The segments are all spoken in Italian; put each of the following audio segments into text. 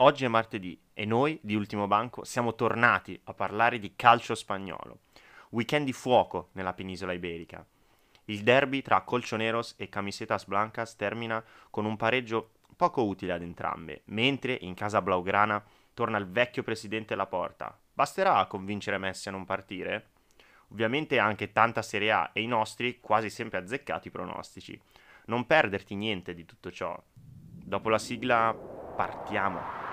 Oggi è martedì e noi di Ultimo Banco siamo tornati a parlare di calcio spagnolo. Weekend di fuoco nella penisola iberica. Il derby tra Colchoneros e Camisetas Blancas termina con un pareggio poco utile ad entrambe, mentre in casa blaugrana torna il vecchio presidente Laporta. Basterà convincere Messi a non partire? Ovviamente anche tanta Serie A e i nostri quasi sempre azzeccati pronostici. Non perderti niente di tutto ciò. Dopo la sigla partiamo.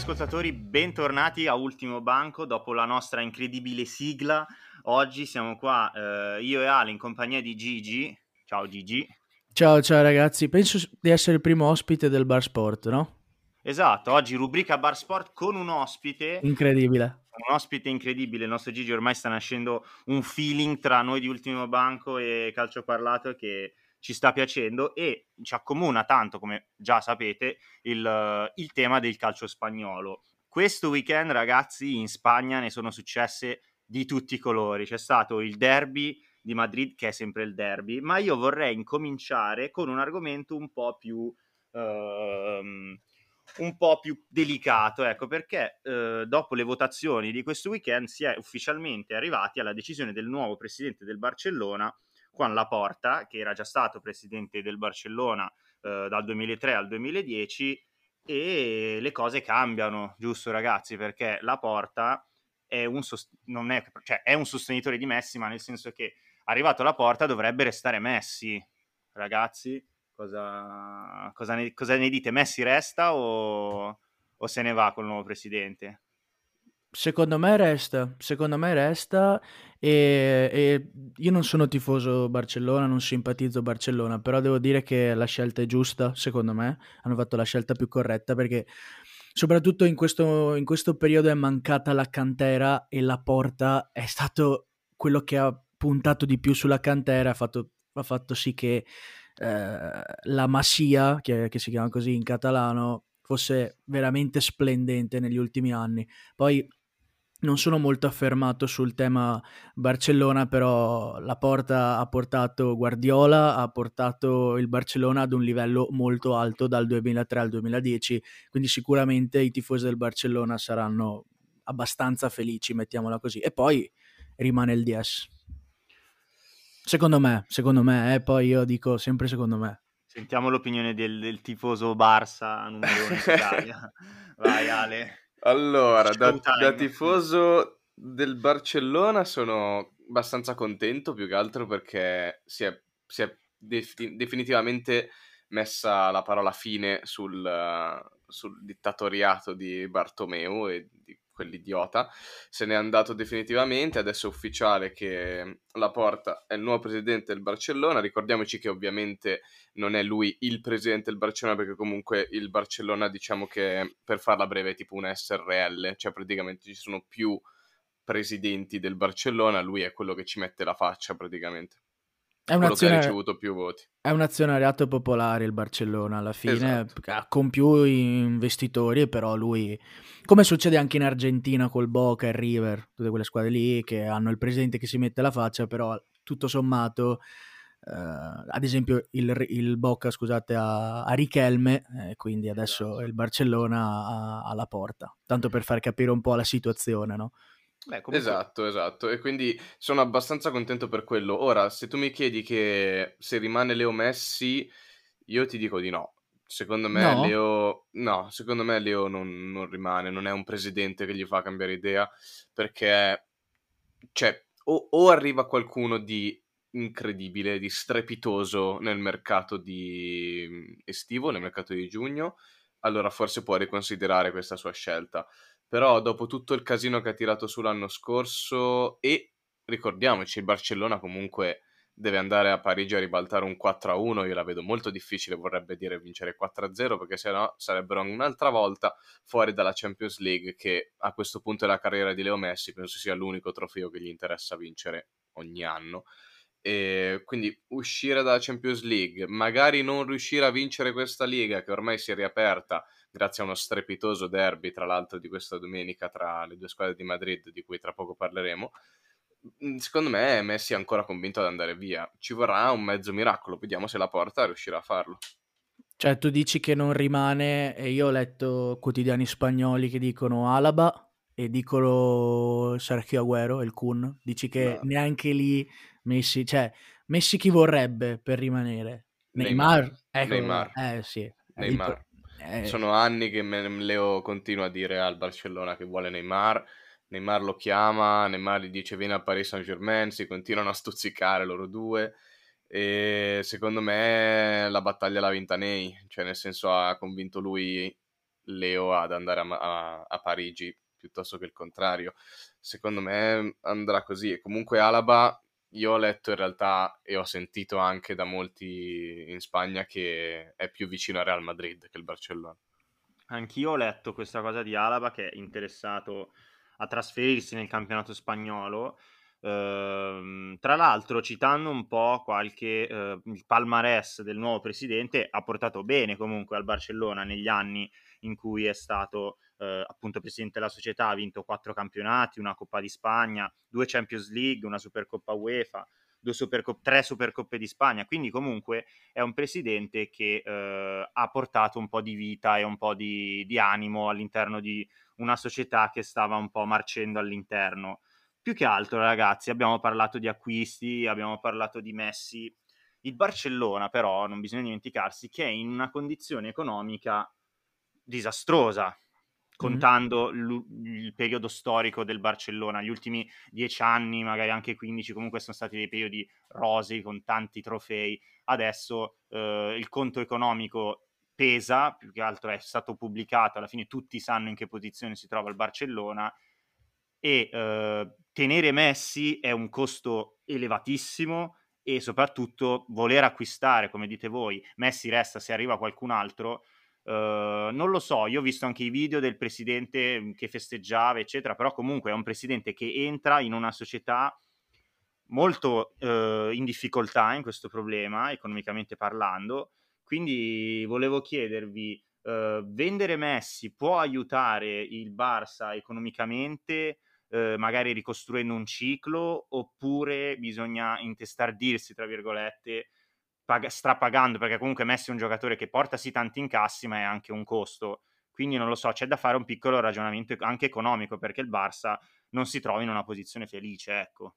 Ascoltatori, bentornati a Ultimo Banco dopo la nostra incredibile sigla. Oggi siamo qua, eh, io e Ale, in compagnia di Gigi. Ciao Gigi. Ciao, ciao ragazzi. Penso di essere il primo ospite del Bar Sport, no? Esatto, oggi rubrica Bar Sport con un ospite. Incredibile. Un ospite incredibile. Il nostro Gigi ormai sta nascendo un feeling tra noi di Ultimo Banco e Calcio Parlato che ci sta piacendo e ci accomuna tanto, come già sapete, il, il tema del calcio spagnolo. Questo weekend, ragazzi, in Spagna ne sono successe di tutti i colori. C'è stato il derby di Madrid, che è sempre il derby, ma io vorrei incominciare con un argomento un po' più... Uh, un po' più delicato, ecco, perché eh, dopo le votazioni di questo weekend si è ufficialmente arrivati alla decisione del nuovo presidente del Barcellona Juan Laporta, che era già stato presidente del Barcellona eh, dal 2003 al 2010 e le cose cambiano, giusto ragazzi, perché Laporta è un, sost- è, cioè, è un sostenitore di Messi, ma nel senso che arrivato alla porta dovrebbe restare Messi. Ragazzi, cosa, cosa, ne, cosa ne dite? Messi resta o, o se ne va col nuovo presidente? Secondo me resta, secondo me resta e, e, io non sono tifoso Barcellona, non simpatizzo Barcellona, però devo dire che la scelta è giusta, secondo me, hanno fatto la scelta più corretta perché soprattutto in questo, in questo periodo è mancata la cantera e la porta è stato quello che ha puntato di più sulla cantera, ha fatto, ha fatto sì che eh, la Masia, che, che si chiama così in catalano, fosse veramente splendente negli ultimi anni. Poi non sono molto affermato sul tema Barcellona, però la porta ha portato Guardiola, ha portato il Barcellona ad un livello molto alto dal 2003 al 2010, quindi sicuramente i tifosi del Barcellona saranno abbastanza felici, mettiamola così. E poi rimane il DS. Secondo me, secondo me, eh, poi io dico sempre secondo me. Sentiamo l'opinione del, del tifoso Barça numero uno in Italia. Vai Ale. Allora, da, da, tifoso del Barcellona sono abbastanza contento più che altro perché si è, si è defin- definitivamente messa la parola fine sul, sul dittatoriato di Bartomeu e quell'idiota, se n'è andato definitivamente, adesso è ufficiale che la Porta è il nuovo presidente del Barcellona, ricordiamoci che ovviamente non è lui il presidente del Barcellona perché comunque il Barcellona diciamo che per farla breve è tipo un SRL, cioè praticamente ci sono più presidenti del Barcellona, lui è quello che ci mette la faccia praticamente. È un'azione, ha ricevuto più voti. È un azionariato popolare il Barcellona alla fine, esatto. con più investitori, però lui, come succede anche in Argentina col Boca e River, tutte quelle squadre lì che hanno il presidente che si mette la faccia, però tutto sommato, eh, ad esempio il, il, Boca, scusate, ha, ha Richelme, eh, quindi adesso esatto. il Barcellona ha la porta, tanto per far capire un po' la situazione, no? Beh, comunque... Esatto, esatto. E quindi sono abbastanza contento per quello. Ora, se tu mi chiedi che se rimane Leo Messi, io ti dico di no. Secondo me no. Leo... No, secondo me Leo non, non, rimane, non è un presidente che gli fa cambiare idea, perché... Cioè, o, o arriva qualcuno di incredibile, di strepitoso nel mercato di estivo, nel mercato di giugno, allora forse può riconsiderare questa sua scelta però dopo tutto il casino che ha tirato su l'anno scorso e ricordiamoci, il Barcellona comunque deve andare a Parigi a ribaltare un 4-1, io la vedo molto difficile, vorrebbe dire vincere 4-0 perché sennò sarebbero un'altra volta fuori dalla Champions League che a questo punto della carriera di Leo Messi penso sia l'unico trofeo che gli interessa vincere ogni anno. E quindi uscire dalla Champions League, magari non riuscire a vincere questa liga che ormai si è riaperta grazie a uno strepitoso derby, tra l'altro di questa domenica tra le due squadre di Madrid, di cui tra poco parleremo. Mm, secondo me Messi è ancora convinto ad andare via. Ci vorrà un mezzo miracolo, vediamo se la porta riuscirà a farlo. Cioè, tu dici che non rimane, e io ho letto quotidiani spagnoli che dicono Alaba e dicono Sergio Agüero, il Kun. Dici che no. neanche lì Messi, cioè, Messi chi vorrebbe per rimanere? Neymar? Neymar. Ecco, Neymar. Eh sì. Neymar. Eh. Sono anni che Leo continua a dire al Barcellona che vuole Neymar. Neymar lo chiama, Neymar gli dice vieni al Paris Saint Germain, si continuano a stuzzicare loro due. E secondo me la battaglia l'ha vinta Ney, cioè nel senso ha convinto lui Leo ad andare a, a, a Parigi piuttosto che il contrario. Secondo me andrà così. E comunque Alaba io ho letto in realtà e ho sentito anche da molti in Spagna che è più vicino a Real Madrid che il Barcellona. Anch'io ho letto questa cosa di Alaba che è interessato a trasferirsi nel campionato spagnolo. Uh, tra l'altro, citando un po' qualche uh, il palmarès del nuovo presidente, ha portato bene comunque al Barcellona negli anni in cui è stato eh, appunto presidente della società, ha vinto quattro campionati, una Coppa di Spagna, due Champions League, una Supercoppa UEFA, Supercop- tre Supercoppe di Spagna, quindi comunque è un presidente che eh, ha portato un po' di vita e un po' di, di animo all'interno di una società che stava un po' marcendo all'interno. Più che altro, ragazzi, abbiamo parlato di acquisti, abbiamo parlato di Messi. Il Barcellona, però, non bisogna dimenticarsi che è in una condizione economica disastrosa contando mm. il periodo storico del Barcellona, gli ultimi dieci anni, magari anche 15, comunque sono stati dei periodi rosi con tanti trofei. Adesso eh, il conto economico pesa, più che altro è stato pubblicato, alla fine tutti sanno in che posizione si trova il Barcellona e eh, tenere Messi è un costo elevatissimo e soprattutto voler acquistare, come dite voi, Messi resta se arriva qualcun altro, Uh, non lo so, io ho visto anche i video del presidente mm, che festeggiava, eccetera, però comunque è un presidente che entra in una società molto uh, in difficoltà in questo problema, economicamente parlando. Quindi volevo chiedervi, uh, vendere Messi può aiutare il Barça economicamente, magari ricostruendo un ciclo, oppure bisogna intestardirsi, tra virgolette, pag- strapagando, perché comunque Messi è un giocatore che porta sì tanti incassi, ma è anche un costo. Quindi non lo so, c'è da fare un piccolo ragionamento anche economico perché il Barça non si trova in una posizione felice, ecco.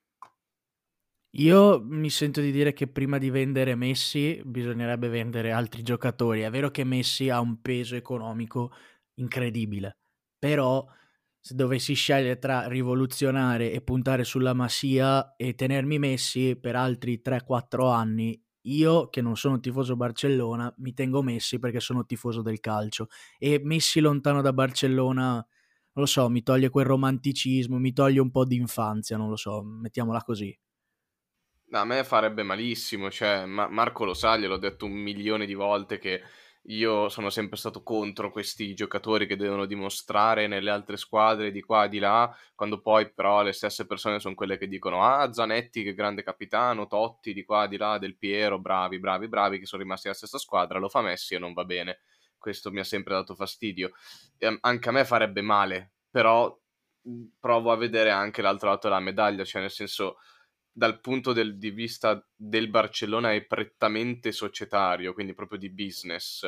Io mi sento di dire che prima di vendere Messi bisognerebbe vendere altri giocatori. È vero che Messi ha un peso economico incredibile, però se dovessi scegliere tra rivoluzionare e puntare sulla Masia e tenermi Messi per altri 3-4 anni, io, che non sono tifoso Barcellona, mi tengo Messi perché sono tifoso del calcio e Messi lontano da Barcellona, non lo so, mi toglie quel romanticismo, mi toglie un po' di infanzia, non lo so, mettiamola così. a me farebbe malissimo, cioè Ma- Marco lo sa, gliel'ho detto un milione di volte che io sono sempre stato contro questi giocatori che devono dimostrare nelle altre squadre di qua e di là, quando poi però le stesse persone sono quelle che dicono ah Zanetti che grande capitano, Totti di qua e di là, Del Piero, bravi, bravi, bravi, che sono rimasti alla stessa squadra, lo fa Messi e non va bene. Questo mi ha sempre dato fastidio. E anche a me farebbe male, però provo a vedere anche l'altro lato della medaglia, cioè nel senso dal punto del, di vista del Barcellona è prettamente societario, quindi proprio di business,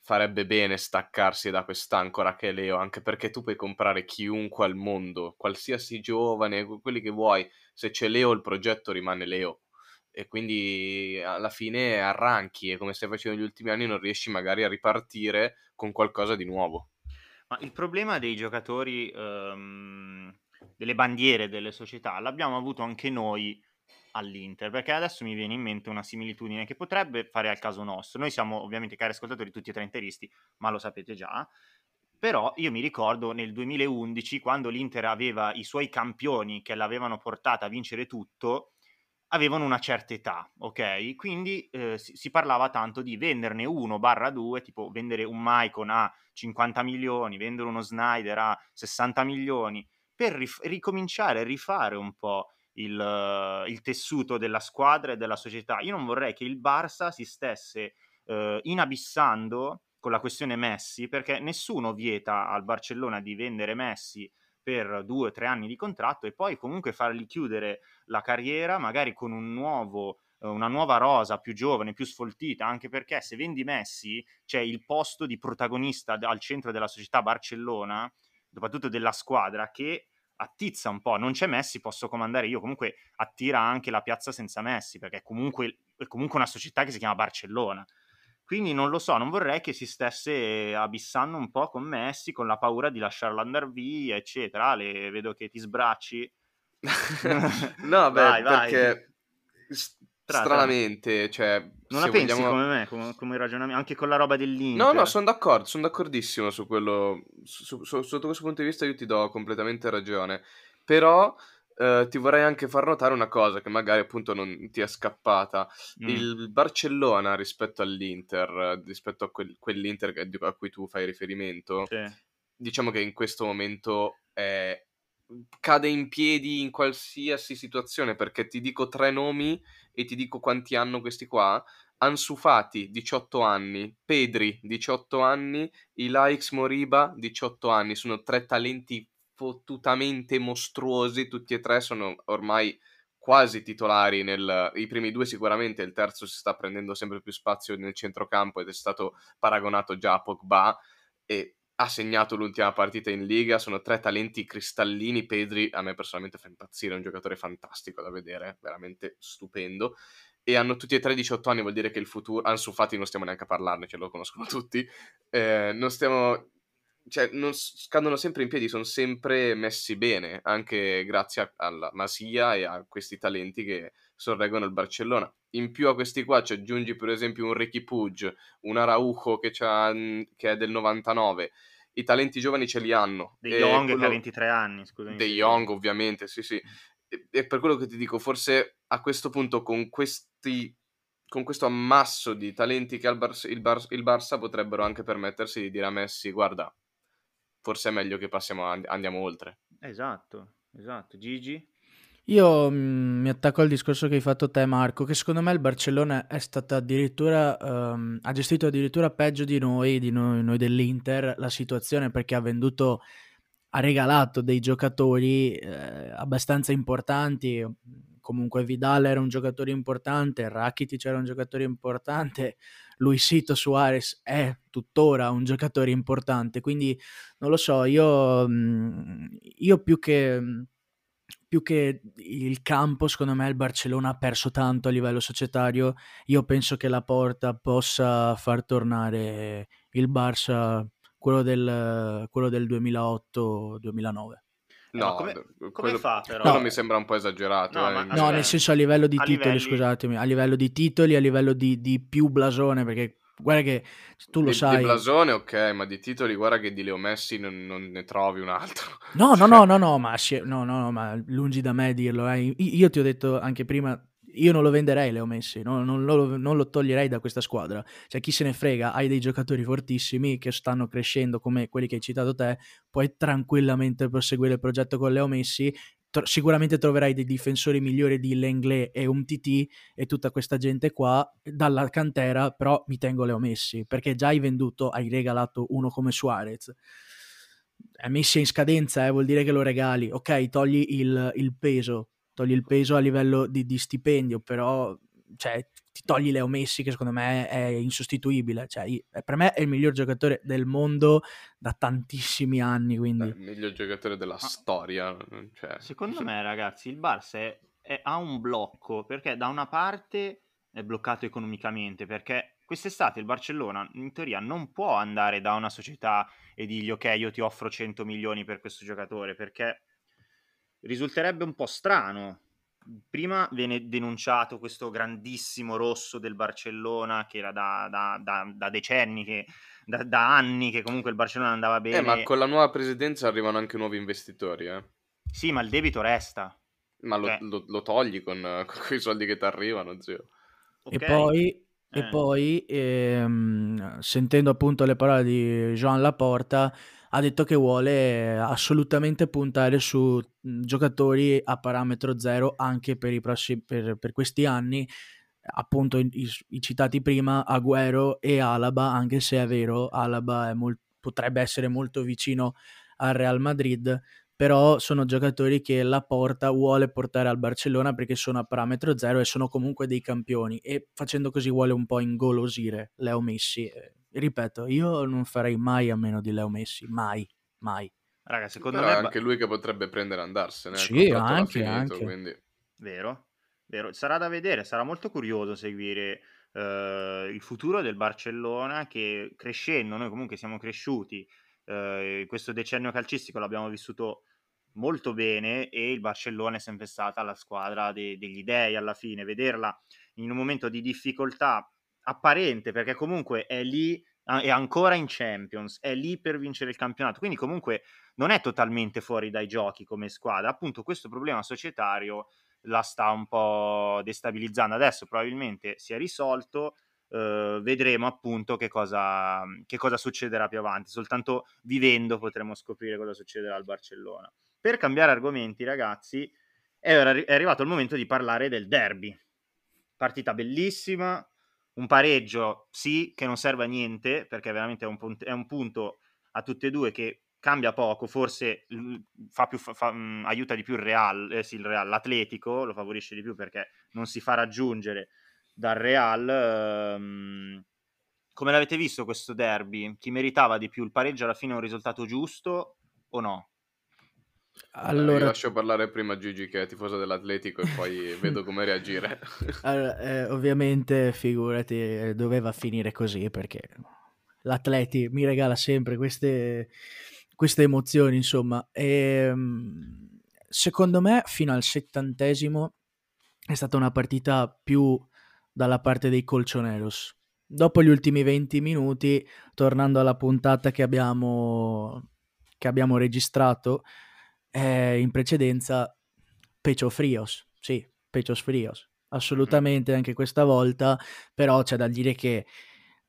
farebbe bene staccarsi da quest'ancora che è Leo, anche perché tu puoi comprare chiunque al mondo, qualsiasi giovane, quelli che vuoi, se c'è Leo il progetto rimane Leo e quindi alla fine arranchi e come stai facendo negli ultimi anni non riesci magari a ripartire con qualcosa di nuovo. Ma il problema dei giocatori um, delle bandiere delle società l'abbiamo avuto anche noi all'Inter, perché adesso mi viene in mente una similitudine che potrebbe fare al caso nostro. Noi siamo ovviamente cari ascoltatori tutti e tre interisti, ma lo sapete già. Però io mi ricordo nel 2011, quando l'Inter aveva i suoi campioni che l'avevano portata a vincere tutto, avevano una certa età, ok? Quindi eh, si, si, parlava tanto di venderne uno barra due, tipo vendere un Maicon a 50 milioni, vendere uno Snyder a 60 milioni, per rif- ricominciare a rifare un po' il, il, tessuto della squadra e della società. Io non vorrei che il Barça si stesse eh, inabissando con la questione Messi, perché nessuno vieta al Barcellona di vendere Messi per due o tre anni di contratto e poi comunque fargli chiudere la carriera magari con un nuovo eh, una nuova rosa più giovane, più sfoltita, anche perché se vendi Messi c'è il posto di protagonista al centro della società Barcellona, soprattutto della squadra, che attizza un po', non c'è Messi, posso comandare io, comunque attira anche la piazza senza Messi, perché comunque, è comunque una società che si chiama Barcellona. Quindi non lo so, non vorrei che si stesse abissando un po' con Messi, con la paura di lasciarlo andare via, eccetera. Ale, vedo che ti sbracci. no, beh, vai, perché vai. Stranamente, cioè... Non la pensi vogliamo... come me, come, come ragionamento, anche con la roba dell'Inter? No, no, sono d'accordo, sono d'accordissimo su quello, su, su, sotto questo punto di vista io ti do completamente ragione, però Uh, ti vorrei anche far notare una cosa che magari appunto non ti è scappata. Mm. Il Barcellona rispetto all'Inter, rispetto a quel, quell'Inter a cui tu fai riferimento, sì. diciamo che in questo momento è, cade in piedi in qualsiasi situazione perché ti dico tre nomi e ti dico quanti hanno questi qua. Ansu Fati, 18 anni, Pedri, 18 anni, Ilaix Moriba, 18 anni. Sono tre talenti fottutamente mostruosi, tutti e tre sono ormai quasi titolari nel, i primi due sicuramente, il terzo si sta prendendo sempre più spazio nel centrocampo ed è stato paragonato già a Pogba e ha segnato l'ultima partita in Liga, sono tre talenti cristallini, Pedri a me personalmente fa impazzire, è un giocatore fantastico da vedere, veramente stupendo e hanno tutti e tre 18 anni, vuol dire che il futuro, Ansu Fati non stiamo neanche a parlarne, ce lo conoscono tutti, eh, non stiamo cioè, non scadono sempre in piedi, sono sempre messi bene, anche grazie alla Masia e a questi talenti che sorreggono il Barcellona. In più a questi qua ci aggiungi per esempio un Ricky Pugge, un Araujo che, che, è del 99, i talenti giovani ce li hanno. De Jong quello... che ha 23 anni, scusami. De Jong ovviamente, sì sì. E, e per quello che ti dico, forse a questo punto con questi con questo ammasso di talenti che il, Bar- il, Bar- il Barça potrebbero anche permettersi di dire a Messi guarda forse è meglio che passiamo, andiamo oltre. Esatto, esatto. Gigi? Io mm, mi attacco al discorso che hai fatto te, Marco, che secondo me il Barcellona è stato addirittura, um, ha gestito addirittura peggio di noi, di noi, noi, dell'Inter, la situazione perché ha venduto, ha regalato dei giocatori eh, abbastanza importanti. Comunque Vidal era un giocatore importante, Rakitic era un giocatore importante, Luisito Suarez è tuttora un giocatore importante, quindi non lo so, io, mhmm, io più che mhmm, più che il campo, secondo me il Barcellona ha perso tanto a livello societario. Io penso che la porta possa far tornare il Barça quello del, quello del 2008-2009. Eh, no, come, come quello, fa però? Quello no. mi sembra un po' esagerato. No, eh, no nel senso a livello di a titoli, livelli... scusatemi, a livello di titoli, a livello di, di più blasone, perché guarda che tu lo di, sai. Di blasone, ok, ma di titoli, guarda che di Leo Messi non, non ne trovi un altro. No, cioè... no, no, no, no, ma, no, no, ma lungi da me dirlo. Eh. Io ti ho detto anche prima, io non lo venderei Leo Messi, no? non, lo, non, lo, toglierei da questa squadra. Cioè, chi se ne frega, hai dei giocatori fortissimi che stanno crescendo come quelli che hai citato te, puoi tranquillamente proseguire il progetto con Leo Messi. Tro- sicuramente troverai dei difensori migliori di Lenglet e Umtiti e tutta questa gente qua dalla cantera, però mi tengo Leo Messi perché già hai venduto, hai regalato uno come Suarez è Messi in scadenza, eh, vuol dire che lo regali. Ok, togli il, il peso, togli il peso a livello di, di stipendio, però cioè, ti togli Leo Messi che secondo me è insostituibile. Cioè, per me è il miglior giocatore del mondo da tantissimi anni. Quindi... il miglior giocatore della ah. storia. Cioè... Secondo me, ragazzi, il Barça è, è, ha un blocco perché da una parte è bloccato economicamente perché quest'estate il Barcellona in teoria non può andare da una società e dirgli ok io ti offro 100 milioni per questo giocatore perché risulterebbe un po' strano. Prima viene denunciato questo grandissimo rosso del Barcellona che era da, da, da, da decenni, che, da, anni che comunque il Barcellona andava bene. Eh, ma con la nuova presidenza arrivano anche nuovi investitori, eh. Sì, ma il debito resta. Ma lo, cioè... lo, lo togli con, con quei soldi che ti arrivano, zio. Okay. E poi e eh. poi, ehm, sentendo appunto le parole di Jean Laporta, ha detto che vuole assolutamente puntare su giocatori a parametro zero anche per, i prossimi, per, per questi anni. Appunto i, i, citati prima Agüero e Alaba anche se è vero Alaba è molt, potrebbe essere molto vicino al Real Madrid però sono giocatori che la porta vuole portare al Barcellona perché sono a parametro zero e sono comunque dei campioni e facendo così vuole un po' ingolosire Leo Messi. ripeto, io non farei mai a meno di Leo Messi, mai, mai. Raga, secondo Però me... è anche lui che potrebbe prendere e andarsene. Sì, anche, finito, anche. Quindi... Vero, vero. Sarà da vedere, sarà molto curioso seguire uh, il futuro del Barcellona che crescendo, noi comunque siamo cresciuti eh, questo decennio calcistico l'abbiamo vissuto molto bene e il Barcellona è sempre stata la squadra de- degli dei alla fine. Vederla in un momento di difficoltà apparente perché comunque è lì è ancora in Champions, è lì per vincere il campionato, quindi comunque non è totalmente fuori dai giochi come squadra. Appunto, questo problema societario la sta un po' destabilizzando. Adesso probabilmente si è risolto, Uh, vedremo appunto che cosa, che cosa, succederà più avanti. Soltanto vivendo potremo scoprire cosa succederà al Barcellona. Per cambiare argomenti, ragazzi, è, è arrivato il momento di parlare del derby. Partita bellissima, un pareggio, sì, che non serve a niente, perché veramente è un, punt- è un punto a tutte e due che cambia poco, forse fa più, fa, mh, aiuta di più il Real, eh sì, il Real, l'Atletico, lo favorisce di più perché non si fa raggiungere dal Real. Ehm, come l'avete visto questo derby? Chi meritava di più? Il pareggio alla fine è un risultato giusto o no? Allora, Io lascio parlare prima Gigi che è tifosa dell'Atletico e poi vedo come reagire. allora, eh, ovviamente, figurati, eh, doveva finire così perché l'Atleti mi regala sempre queste, queste emozioni, insomma. E, ehm, secondo me, fino al settantesimo è stata una partita più dalla parte dei Colchoneros. Dopo gli ultimi 20 minuti, tornando alla puntata che abbiamo, che abbiamo registrato eh, in precedenza, Pechos Frios, sì, Pechos Frios, assolutamente anche questa volta, però c'è da dire che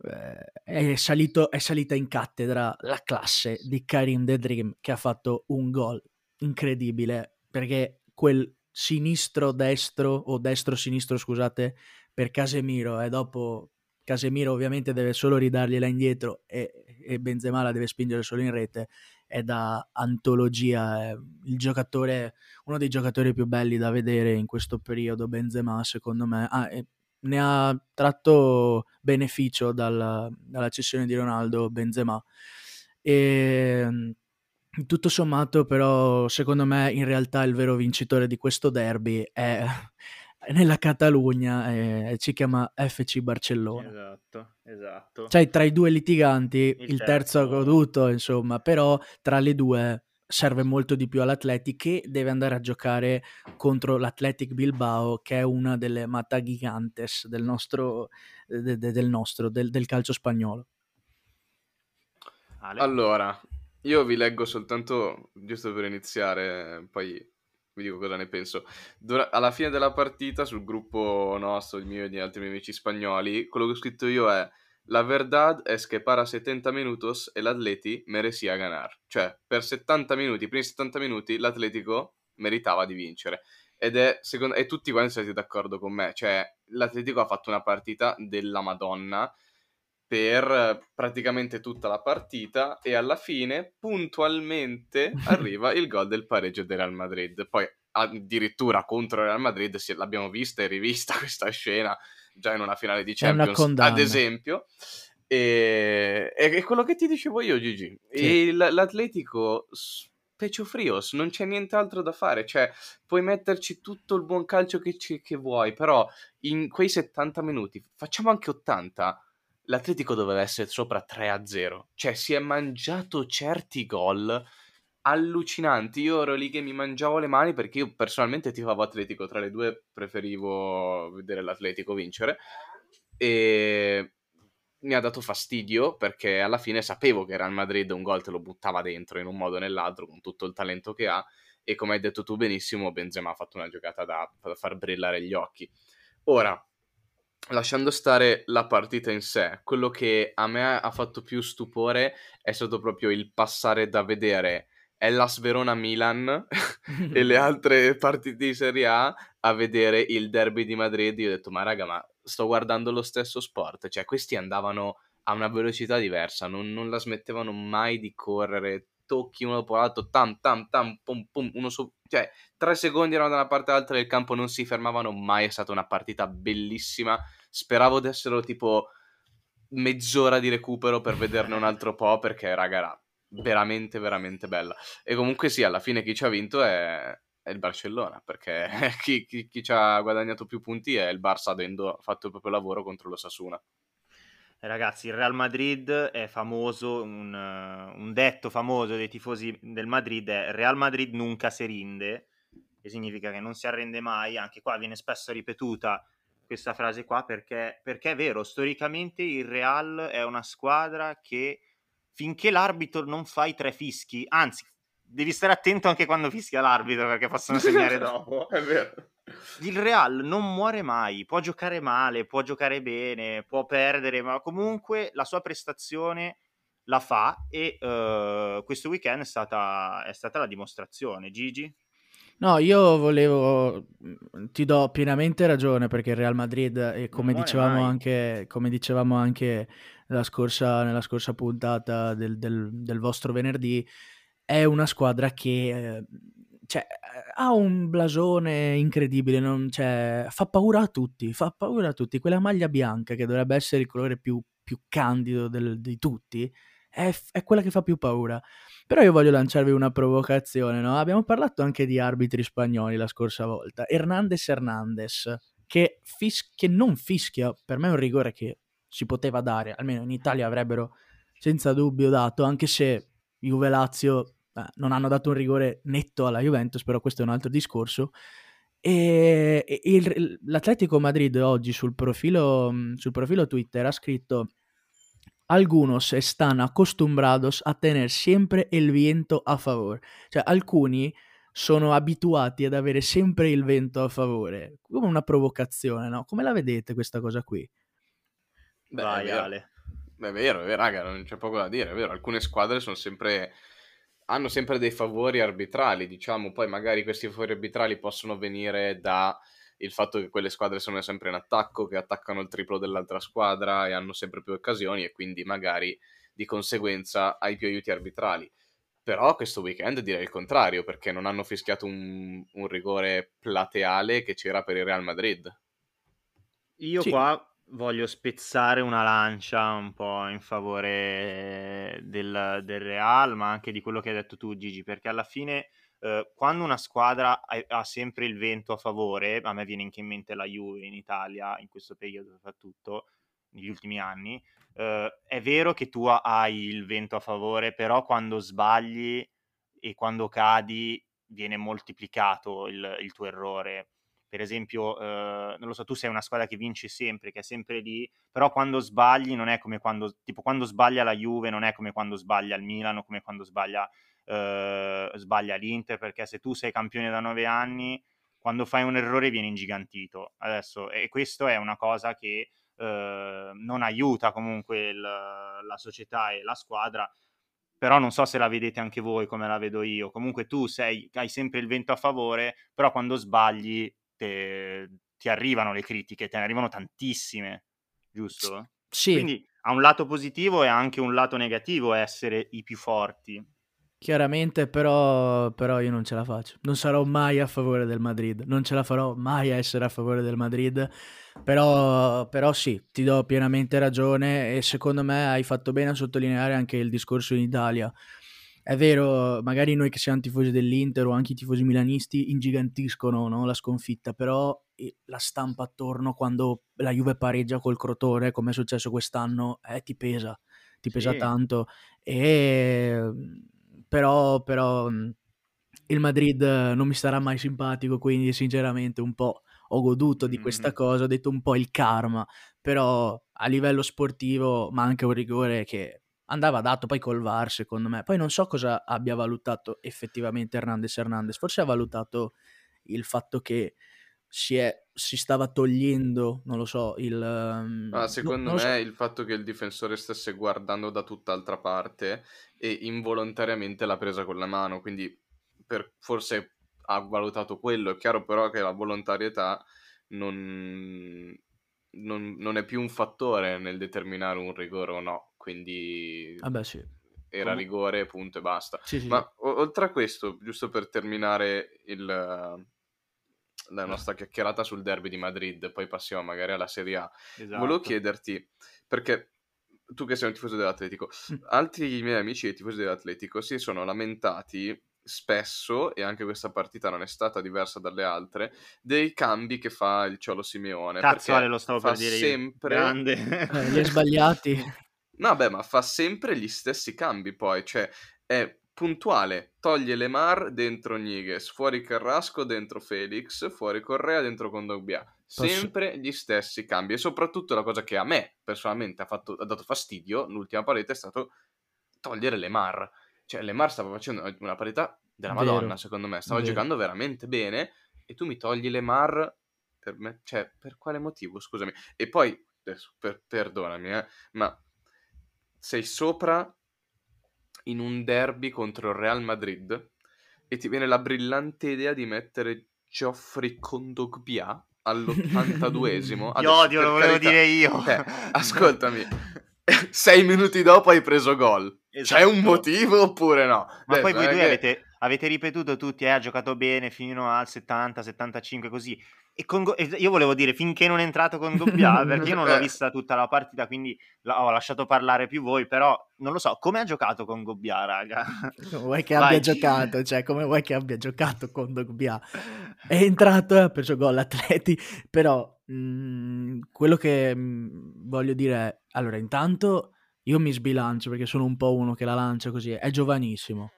eh, è, salito, è salita in cattedra la classe di Karim The Dream che ha fatto un gol incredibile perché quel sinistro-destro o destro-sinistro, scusate, per Casemiro e dopo Casemiro ovviamente deve solo ridargliela indietro e, e Benzema la deve spingere solo in rete è da antologia è il giocatore uno dei giocatori più belli da vedere in questo periodo Benzema secondo me. Ah, ne ha tratto beneficio dalla, dalla cessione di Ronaldo Benzema. E tutto sommato però secondo me in realtà il vero vincitore di questo derby è nella Catalogna eh, ci chiama FC Barcellona. Esatto, esatto. Cioè tra i due litiganti il, il terzo... ha goduto, insomma, però tra le due serve molto di più all'Atleti che deve andare a giocare contro l'Athletic Bilbao che è una delle mata gigantes del nostro, de, de, del, nostro del, del, calcio spagnolo. Allora, io vi leggo soltanto, giusto per iniziare, poi vi dico cosa ne penso. Dura- alla fine della partita, sul gruppo nostro, il mio e di altri miei amici spagnoli, quello che ho scritto io è la verdad es que para 70 minutos el Atleti merecía ganar. Cioè, per 70 minuti, i primi 70 minuti, l'Atletico meritava di vincere. Ed è, secondo, e tutti quanti siete d'accordo con me. Cioè, l'Atletico ha fatto una partita della Madonna per praticamente tutta la partita e alla fine puntualmente arriva il gol del pareggio del Real Madrid. Poi addirittura contro il Real Madrid se l'abbiamo vista e rivista questa scena già in una finale di Champions, ad esempio. E... è quello che ti dicevo io, Gigi. Sì. l'Atletico Pecio Frios, non c'è nient'altro da fare, cioè puoi metterci tutto il buon calcio che, che vuoi, però in quei 70 minuti, facciamo anche 80, l'Atletico doveva essere sopra 3-0. Cioè, si è mangiato certi gol allucinanti. Io ero lì che mi mangiavo le mani perché io personalmente tifavo Atletico. Tra le due preferivo vedere l'Atletico vincere. E mi ha dato fastidio perché alla fine sapevo che Real Madrid un gol te lo buttava dentro in un modo o nell'altro con tutto il talento che ha. E come hai detto tu benissimo, Benzema ha fatto una giocata da, da far brillare gli occhi. Ora, lasciando stare la partita in sé, quello che a me ha fatto più stupore è stato proprio il passare da vedere Hellas Verona-Milan e le altre partite di Serie A a vedere il derby di Madrid. Io ho detto, ma raga, ma sto guardando lo stesso sport. Cioè, questi andavano a una velocità diversa, non, non la smettevano mai di correre, tocchi uno dopo l'altro, tam tam tam, pum pum, uno su... Cioè, tre secondi erano da una parte all'altra del campo, non si fermavano mai, è stata una partita bellissima. Speravo di essere tipo mezz'ora di recupero per vederne un altro po', perché raga, veramente, veramente bella. E comunque sì, alla fine chi ci ha vinto è, è il Barcellona, perché chi, chi, chi, ci ha guadagnato più punti è il Barça avendo fatto il proprio lavoro contro lo Sasuna. Eh, ragazzi, il Real Madrid è famoso, un, un, detto famoso dei tifosi del Madrid è Real Madrid nunca si rinde, che significa che non si arrende mai, anche qua viene spesso ripetuta questa frase qua perché, perché è vero, storicamente il Real è una squadra che finché l'arbitro non fa i tre fischi, anzi, devi stare attento anche quando fischia l'arbitro perché possono segnare dopo. è vero. Il Real non muore mai, può giocare male, può giocare bene, può perdere, ma comunque la sua prestazione la fa e uh, questo weekend è stata, è stata la dimostrazione. Gigi? No, io volevo, ti do pienamente ragione perché il Real Madrid, e come dicevamo, anche, come dicevamo anche nella scorsa, nella scorsa puntata del, del, del, vostro venerdì, è una squadra che cioè, ha un blasone incredibile, non, cioè, fa paura a tutti, fa paura a tutti. Quella maglia bianca che dovrebbe essere il colore più, più candido del, di tutti, è, è, quella che fa più paura. Però io voglio lanciarvi una provocazione, no? Abbiamo parlato anche di arbitri spagnoli la scorsa volta. Hernandez Hernandez, che, fis- che non fischia, per me è un rigore che si poteva dare, almeno in Italia avrebbero senza dubbio dato, anche se Juve Lazio eh, non hanno dato un rigore netto alla Juventus, però questo è un altro discorso. E, il, l'Atletico Madrid oggi sul profilo, sul profilo Twitter ha scritto algunos están acostumbrados a tener siempre el viento a favore. Cioè, alcuni sono abituati ad avere sempre il vento a favore. Come una provocazione, no? Come la vedete questa cosa qui? Beh, Vai, è Ale. È vero, è vero, raga, non c'è poco da dire, è vero. Alcune squadre sono sempre hanno sempre dei favori arbitrali, diciamo, poi magari questi favori arbitrali possono venire da il fatto che quelle squadre sono sempre in attacco, che attaccano il triplo dell'altra squadra e hanno sempre più occasioni e quindi magari di conseguenza hai più aiuti arbitrali. Però questo weekend direi il contrario, perché non hanno fischiato un, un rigore plateale che c'era per il Real Madrid. Io sì. qua voglio spezzare una lancia un po' in favore del, del Real, ma anche di quello che hai detto tu, Gigi, perché alla fine eh, quando una squadra ha, ha, sempre il vento a favore, a me viene anche in mente la Juve in Italia in questo periodo soprattutto, negli ultimi anni, eh, è vero che tu hai il vento a favore, però quando sbagli e quando cadi viene moltiplicato il, il tuo errore. Per esempio, eh, non lo so, tu sei una squadra che vince sempre, che è sempre lì, però quando sbagli non è come quando, tipo quando sbaglia la Juve, non è come quando sbaglia il Milano, come quando sbaglia eh, sbaglia l'Inter, perché se tu sei campione da nove anni, quando fai un errore viene ingigantito. Adesso, e questo è una cosa che eh, non aiuta comunque il, la società e la squadra, però non so se la vedete anche voi come la vedo io. Comunque tu sei, hai sempre il vento a favore, però quando sbagli te, ti arrivano le critiche, te ne arrivano tantissime, giusto? Sì. Quindi ha un lato positivo e anche un lato negativo essere i più forti. Chiaramente, però, però io non ce la faccio. Non sarò mai a favore del Madrid. Non ce la farò mai a essere a favore del Madrid. Però, però sì, ti do pienamente ragione e secondo me hai fatto bene a sottolineare anche il discorso in Italia. È vero, magari noi che siamo tifosi dell'Inter o anche i tifosi milanisti ingigantiscono no, la sconfitta, però la stampa attorno quando la Juve pareggia col Crotone, come è successo quest'anno, eh, ti pesa, ti pesa sì. tanto. E però, però il Madrid non mi starà mai simpatico, quindi sinceramente un po' ho goduto di questa cosa, ho detto un po' il karma, però a livello sportivo manca un rigore che andava dato poi col VAR secondo me. Poi non so cosa abbia valutato effettivamente Hernandez Hernandez, forse ha valutato il fatto che si è si stava togliendo, non lo so, il... Um, ah, secondo no, me so. il fatto che il difensore stesse guardando da tutt'altra parte e involontariamente l'ha presa con la mano, quindi per, forse ha valutato quello. È chiaro però che la volontarietà non, non, non, è più un fattore nel determinare un rigore o no, quindi... Vabbè, sì. Era Come... rigore, punto e basta. Sì, sì, Ma o- oltre a questo, giusto per terminare il, la nostra chiacchierata sul derby di Madrid, poi passiamo magari alla Serie A, esatto. volevo chiederti, perché tu che sei un tifoso dell'Atletico, mm. altri miei amici tifosi dell'Atletico si sono lamentati spesso, e anche questa partita non è stata diversa dalle altre, dei cambi che fa il Ciolo Simeone. Cazzo, Ale, lo stavo per dire sempre... io. Grande. Eh, li hai sbagliati. No, beh, ma fa sempre gli stessi cambi poi, cioè è puntuale, toglie Lemar dentro Niguez, fuori Carrasco dentro Felix, fuori Correa dentro Condogbia. Sempre gli stessi cambi e soprattutto la cosa che a me personalmente ha, fatto, ha dato fastidio, l'ultima parete, è stato togliere Lemar. Cioè Lemar stava facendo una parità della Vero. Madonna, secondo me, stava Vero. giocando veramente bene e tu mi togli Lemar per me, cioè per quale motivo, scusami. E poi, per, perdonami, eh, ma sei sopra in un derby contro il Real Madrid e ti viene la brillante idea di mettere Geoffrey Kondogbia all'82esimo. Io odio, lo volevo carità, dire io. Eh, ascoltami, sei minuti dopo hai preso gol. Esatto. C'è un esatto. motivo oppure no? Ma Beh, poi voi due che... avete, avete, ripetuto tutti, eh, ha giocato bene fino al 70, 75 così. E, con, e io volevo dire finché non è entrato con Dobbia, perché io non l'ho vista tutta la partita, quindi ho lasciato parlare più voi, però non lo so, come ha giocato con Gobbia, raga? Come vuoi che Vai. abbia giocato, cioè come vuoi che abbia giocato con Dobbia? È entrato e ha preso gol Atleti, però mh, mhmm, quello che mh, mhmm, voglio dire è, allora intanto io mi sbilancio perché sono un po' uno che la lancia così, è giovanissimo,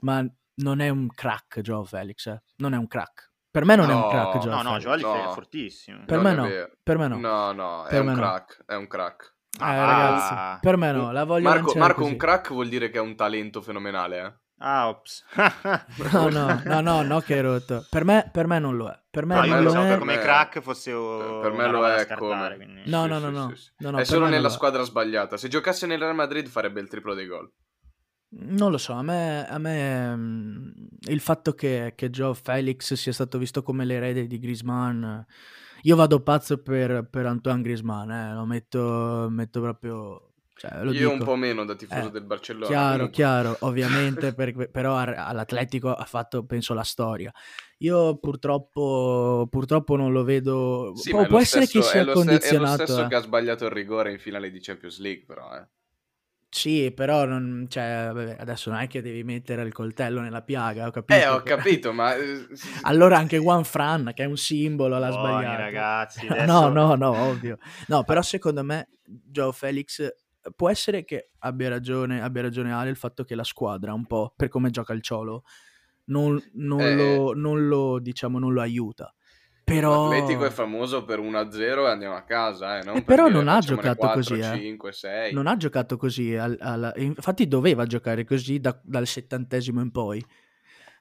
ma non è un crack Joe Felix, eh? non è un crack. Per me non no, è un crack Joao No, no, Joao no. è fortissimo. Per me, no, per me no. No, no, per è un crack, è un crack. Eh, ah, ragazzi, per me no, la voglio Marco, Marco un crack vuol dire che ha un talento fenomenale, eh? Ah, ops. no, no, no, no, no, che è rotto. Per me, per me non lo è. Per me no, non lo so, è. come crack fosse Per me lo è come... Quindi... No, sì, no, no, no, sì, no, no. È solo nella squadra sbagliata. Se giocasse nel Real Madrid farebbe il triplo dei gol. Non lo so, a me, a me mhmm, il fatto che, che Joe Felix sia stato visto come l'erede di Griezmann, io vado pazzo per, per Antoine Griezmann, eh, lo metto, metto proprio... Cioè, lo io dico. un po' meno da tifoso eh, del Barcellona. Chiaro, comunque. chiaro, ovviamente, per, però all'Atletico ha fatto, penso, la storia. Io purtroppo, purtroppo non lo vedo... Sì, può, può essere stesso, che sia è condizionato. È lo stesso eh. che ha sbagliato il rigore in finale di Champions League, però, eh. Sì, però non, cioè, vabbè, adesso non è che devi mettere il coltello nella piaga, ho capito. Eh, ho capito, ma... Eh, allora anche Juan Fran, che è un simbolo, l'ha Buoni, sbagliato. ragazzi, adesso... No, no, no, ovvio. No, però secondo me Joe Felix può essere che abbia ragione, abbia ragione Ale il fatto che la squadra, un po' per come gioca il Ciolo, non, non, eh... lo, non lo, diciamo, non lo aiuta. Però... L'Atletico è famoso per 1-0 e andiamo a casa, eh, non eh, però non ha giocato 4, così. 5, eh. Non ha giocato così. Al, al... Infatti doveva giocare così da, dal settantesimo in poi.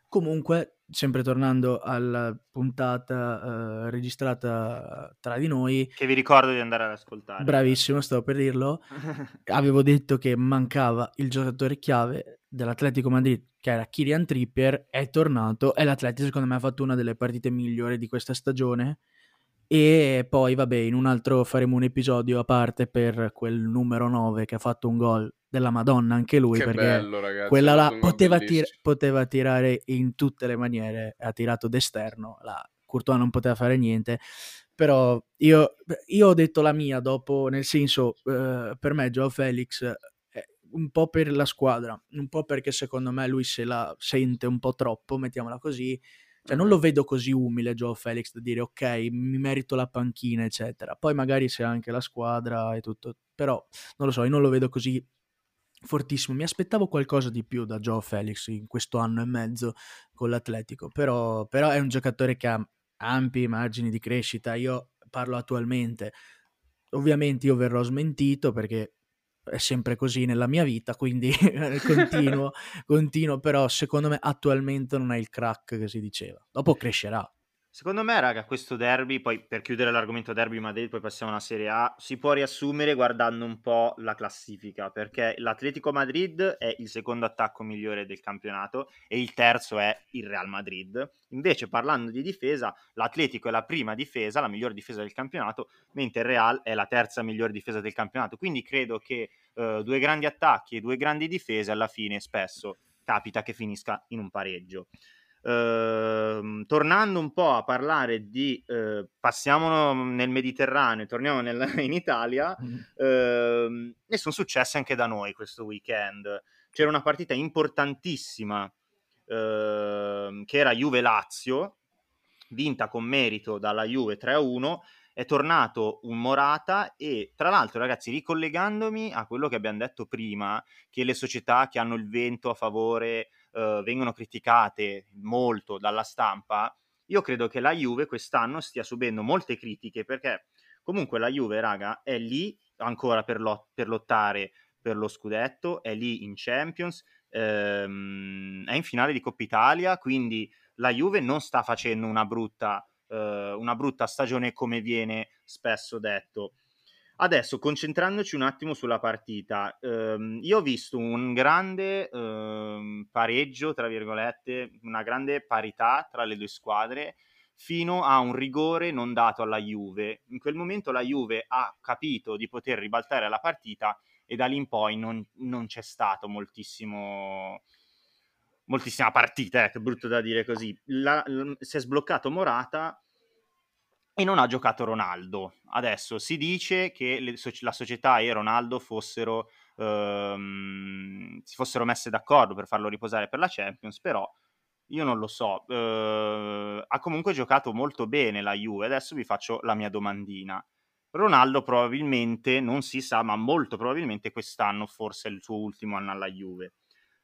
Comunque, sempre tornando alla puntata uh, registrata tra di noi. Che vi ricordo di andare ad ascoltare. Bravissimo, stavo per dirlo. Avevo detto che mancava il giocatore chiave dell'Atletico Madrid, che era Kylian Trippier, è tornato e l'Atletico secondo me ha fatto una delle partite migliori di questa stagione. E poi, vabbè, in un altro faremo un episodio a parte per quel numero 9 che ha fatto un gol della Madonna anche lui. Che perché bello, ragazzi, quella là poteva, tir- poteva, tirare in tutte le maniere. Ha tirato d'esterno, la Courtois non poteva fare niente. Però io, io ho detto la mia dopo, nel senso, eh, per me Joao Felix un po' per la squadra, un po' perché secondo me lui se la sente un po' troppo, mettiamola così. Cioè, non lo vedo così umile Joe Felix da dire ok, mi merito la panchina, eccetera. Poi magari se anche la squadra e tutto, però non lo so, io non lo vedo così fortissimo. Mi aspettavo qualcosa di più da Joe Felix in questo anno e mezzo con l'Atletico, però, però è un giocatore che ha ampi margini di crescita. Io parlo attualmente. Ovviamente io verrò smentito perché è sempre così nella mia vita, quindi continuo, continuo, però secondo me attualmente non è il crack che si diceva. Dopo crescerà. Secondo me, raga, questo derby, poi per chiudere l'argomento derby Madrid, poi passiamo alla Serie A, si può riassumere guardando un po' la classifica, perché l'Atletico Madrid è il secondo attacco migliore del campionato e il terzo è il Real Madrid. Invece, parlando di difesa, l'Atletico è la prima difesa, la miglior difesa del campionato, mentre il Real è la terza miglior difesa del campionato. Quindi credo che eh, due grandi attacchi e due grandi difese alla fine spesso capita che finisca in un pareggio. Ehm, tornando un po' a parlare di eh, passiamo nel Mediterraneo, torniamo nel, in Italia, eh, ne sono successe anche da noi questo weekend. C'era una partita importantissima che era Juve-Lazio, vinta con merito dalla Juve 3-1 è tornato un Morata e tra l'altro ragazzi ricollegandomi a quello che abbiamo detto prima che le società che hanno il vento a favore eh, vengono criticate molto dalla stampa, io credo che la Juve quest'anno stia subendo molte critiche perché comunque la Juve, raga, è lì ancora per, lot- per lottare per lo scudetto, è lì in Champions, ehm, è in finale di Coppa Italia, quindi la Juve non sta facendo una brutta, eh, una brutta stagione come viene spesso detto. Adesso, concentrandoci un attimo sulla partita, ehm, io ho visto un grande ehm, pareggio, tra virgolette, una grande parità tra le due squadre fino a un rigore non dato alla Juve. In quel momento la Juve ha capito di poter ribaltare la partita e da lì in poi non, non c'è stato moltissimo moltissima partita, eh, che brutto da dire così. La, la, si è sbloccato Morata e non ha giocato Ronaldo. Adesso si dice che le, la società e Ronaldo fossero, ehm, si fossero messe d'accordo per farlo riposare per la Champions, però io non lo so. Eh, ha comunque giocato molto bene la Juve. Adesso vi faccio la mia domandina. Ronaldo probabilmente, non si sa, ma molto probabilmente quest'anno forse è il suo ultimo anno alla Juve.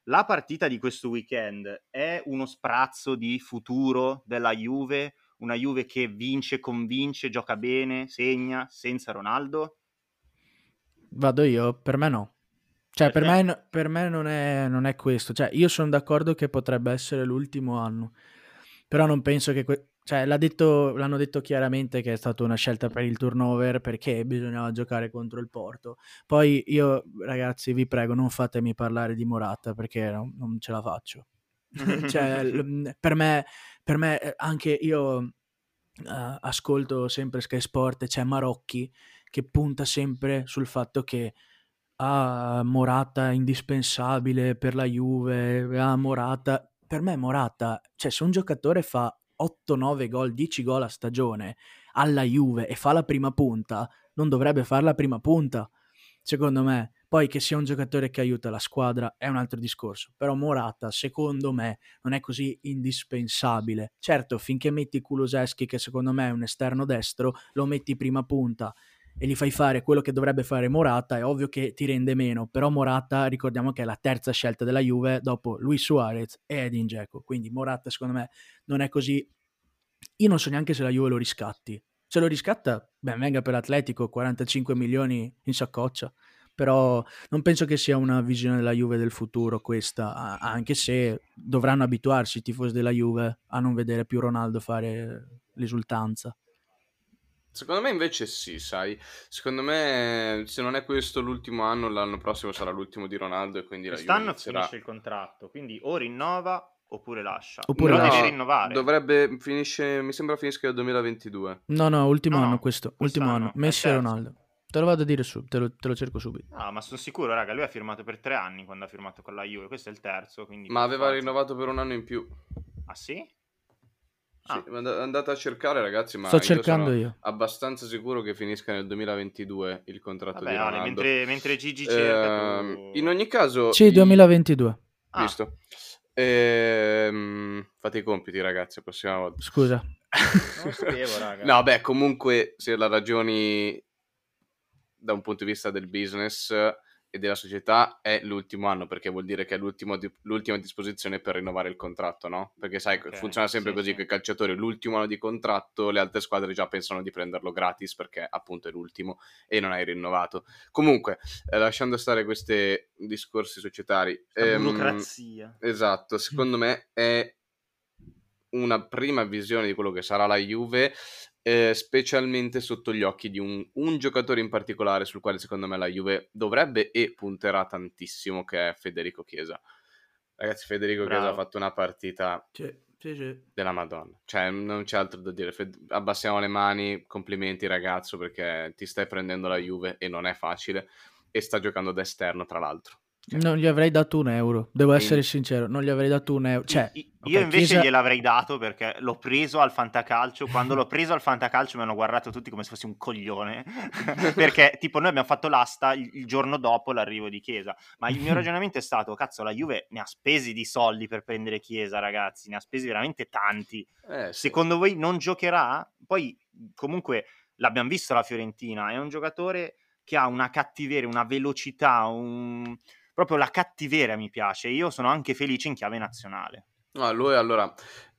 La partita di questo weekend è uno sprazzo di futuro della Juve una Juve che vince, convince, gioca bene, segna senza Ronaldo? Vado io, per me no. Cioè, per, per me, per me non, è, non, è, questo. Cioè, io sono d'accordo che potrebbe essere l'ultimo anno, però non penso che... Que- cioè, l'ha detto, l'hanno detto chiaramente che è stata una scelta per il turnover perché bisognava giocare contro il Porto. Poi io, ragazzi, vi prego, non fatemi parlare di Morata perché non, non ce la faccio. cioè, per me, per me eh, anche io uh, ascolto sempre Sky Sport, c'è Marocchi che punta sempre sul fatto che ah, Morata è indispensabile per la Juve, ah, Morata... Per me Morata, cioè se un giocatore fa 8-9 gol, 10 gol a stagione alla Juve e fa la prima punta, non dovrebbe fare la prima punta, secondo me. Poi che sia un giocatore che aiuta la squadra è un altro discorso, però Morata secondo me non è così indispensabile. Certo, finché metti Kuloseschi che secondo me è un esterno destro, lo metti prima punta e gli fai fare quello che dovrebbe fare Morata, è ovvio che ti rende meno, però Morata ricordiamo che è la terza scelta della Juve dopo Luis Suarez e Edin Dzeko, quindi Morata secondo me non è così io non so neanche se la Juve lo riscatti. Se lo riscatta, ben venga per l'Atletico, 45 milioni in saccoccia però non penso che sia una visione della Juve del futuro questa, anche se dovranno abituarsi i tifosi della Juve a non vedere più Ronaldo fare l'esultanza. Secondo me invece sì, sai. Secondo me se non è questo l'ultimo anno, l'anno prossimo sarà l'ultimo di Ronaldo e quindi Quest'anno la Juve inizierà... finisce il contratto, quindi o rinnova oppure lascia. Oppure lascia. deve rinnovare. Dovrebbe finisce, mi sembra finisca nel 2022. No, no, ultimo No, anno no, questo, ultimo quest'anno, anno, è Messi e. Ronaldo. Te lo vado a dire su, te lo, te lo cerco subito. No, ma sono sicuro, raga, lui ha firmato per tre anni quando ha firmato con la Juve, questo è il terzo, quindi... Ma aveva forza. rinnovato per un anno in più. Ah sì? Sì, Ah. and- andate a cercare ragazzi, ma Sto io cercando sono io. abbastanza sicuro che finisca nel 2022 il contratto Vabbè, di Ale, Ronaldo. mentre, mentre Gigi cerca Ehm, tu... in ogni caso... Sì, i- 2022. Ah, Visto. Ehm, fate i compiti ragazzi, la prossima volta. Scusa. non lo sapevo, raga. No, beh, comunque se la ragioni da un punto di vista del business e della società è l'ultimo anno, perché vuol dire che è di- l'ultima disposizione per rinnovare il contratto, no? Perché sai, Ok, funziona sempre sì, così sì. che il calciatore l'ultimo anno di contratto, le altre squadre già pensano di prenderlo gratis perché appunto è l'ultimo e non hai rinnovato. Comunque, eh, lasciando stare questi discorsi societari, La ehm, burocrazia. Esatto, secondo me è una prima visione di quello che sarà la Juve, eh, specialmente sotto gli occhi di un, un, giocatore in particolare sul quale secondo me la Juve dovrebbe e punterà tantissimo, che è Federico Chiesa. Ragazzi, Federico Bravo. Chiesa ha fatto una partita sì, sì, sì. della Madonna. Cioè, non c'è altro da dire. Fed- abbassiamo le mani, complimenti ragazzo, perché ti stai prendendo la Juve e non è facile. E sta giocando da esterno, tra l'altro. Cioè non gli avrei dato un euro, devo essere in... sincero, non gli avrei dato un euro. Cioè, io okay, invece Chiesa... gliel'avrei dato perché l'ho preso al fantacalcio. Quando l'ho preso al fantacalcio mi hanno guardato tutti come se fossi un coglione. perché tipo noi abbiamo fatto l'asta il, il, giorno dopo l'arrivo di Chiesa. Ma il mio ragionamento è stato, cazzo, la Juve ne ha spesi di soldi per prendere Chiesa, ragazzi, ne ha spesi veramente tanti. Eh, sì. Secondo voi non giocherà? Poi comunque l'abbiamo visto la Fiorentina, è un giocatore che ha una cattiveria, una velocità, un proprio la cattiveria mi piace. Io sono anche felice in chiave nazionale. No, lui allora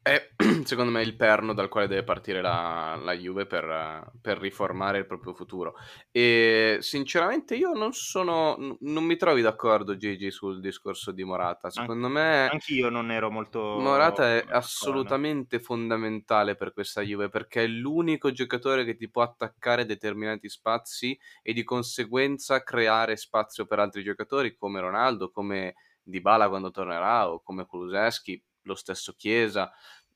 è secondo me il perno dal quale deve partire la, la Juve per, per, riformare il proprio futuro. E sinceramente io non sono, non mi trovi d'accordo Gigi sul discorso di Morata. Secondo An- me... Anch'io non ero molto... Morata è assolutamente fondamentale per questa Juve perché è l'unico giocatore che ti può attaccare determinati spazi e di conseguenza creare spazio per altri giocatori come Ronaldo, come Dybala quando tornerà o come Kuluseschi lo stesso Chiesa,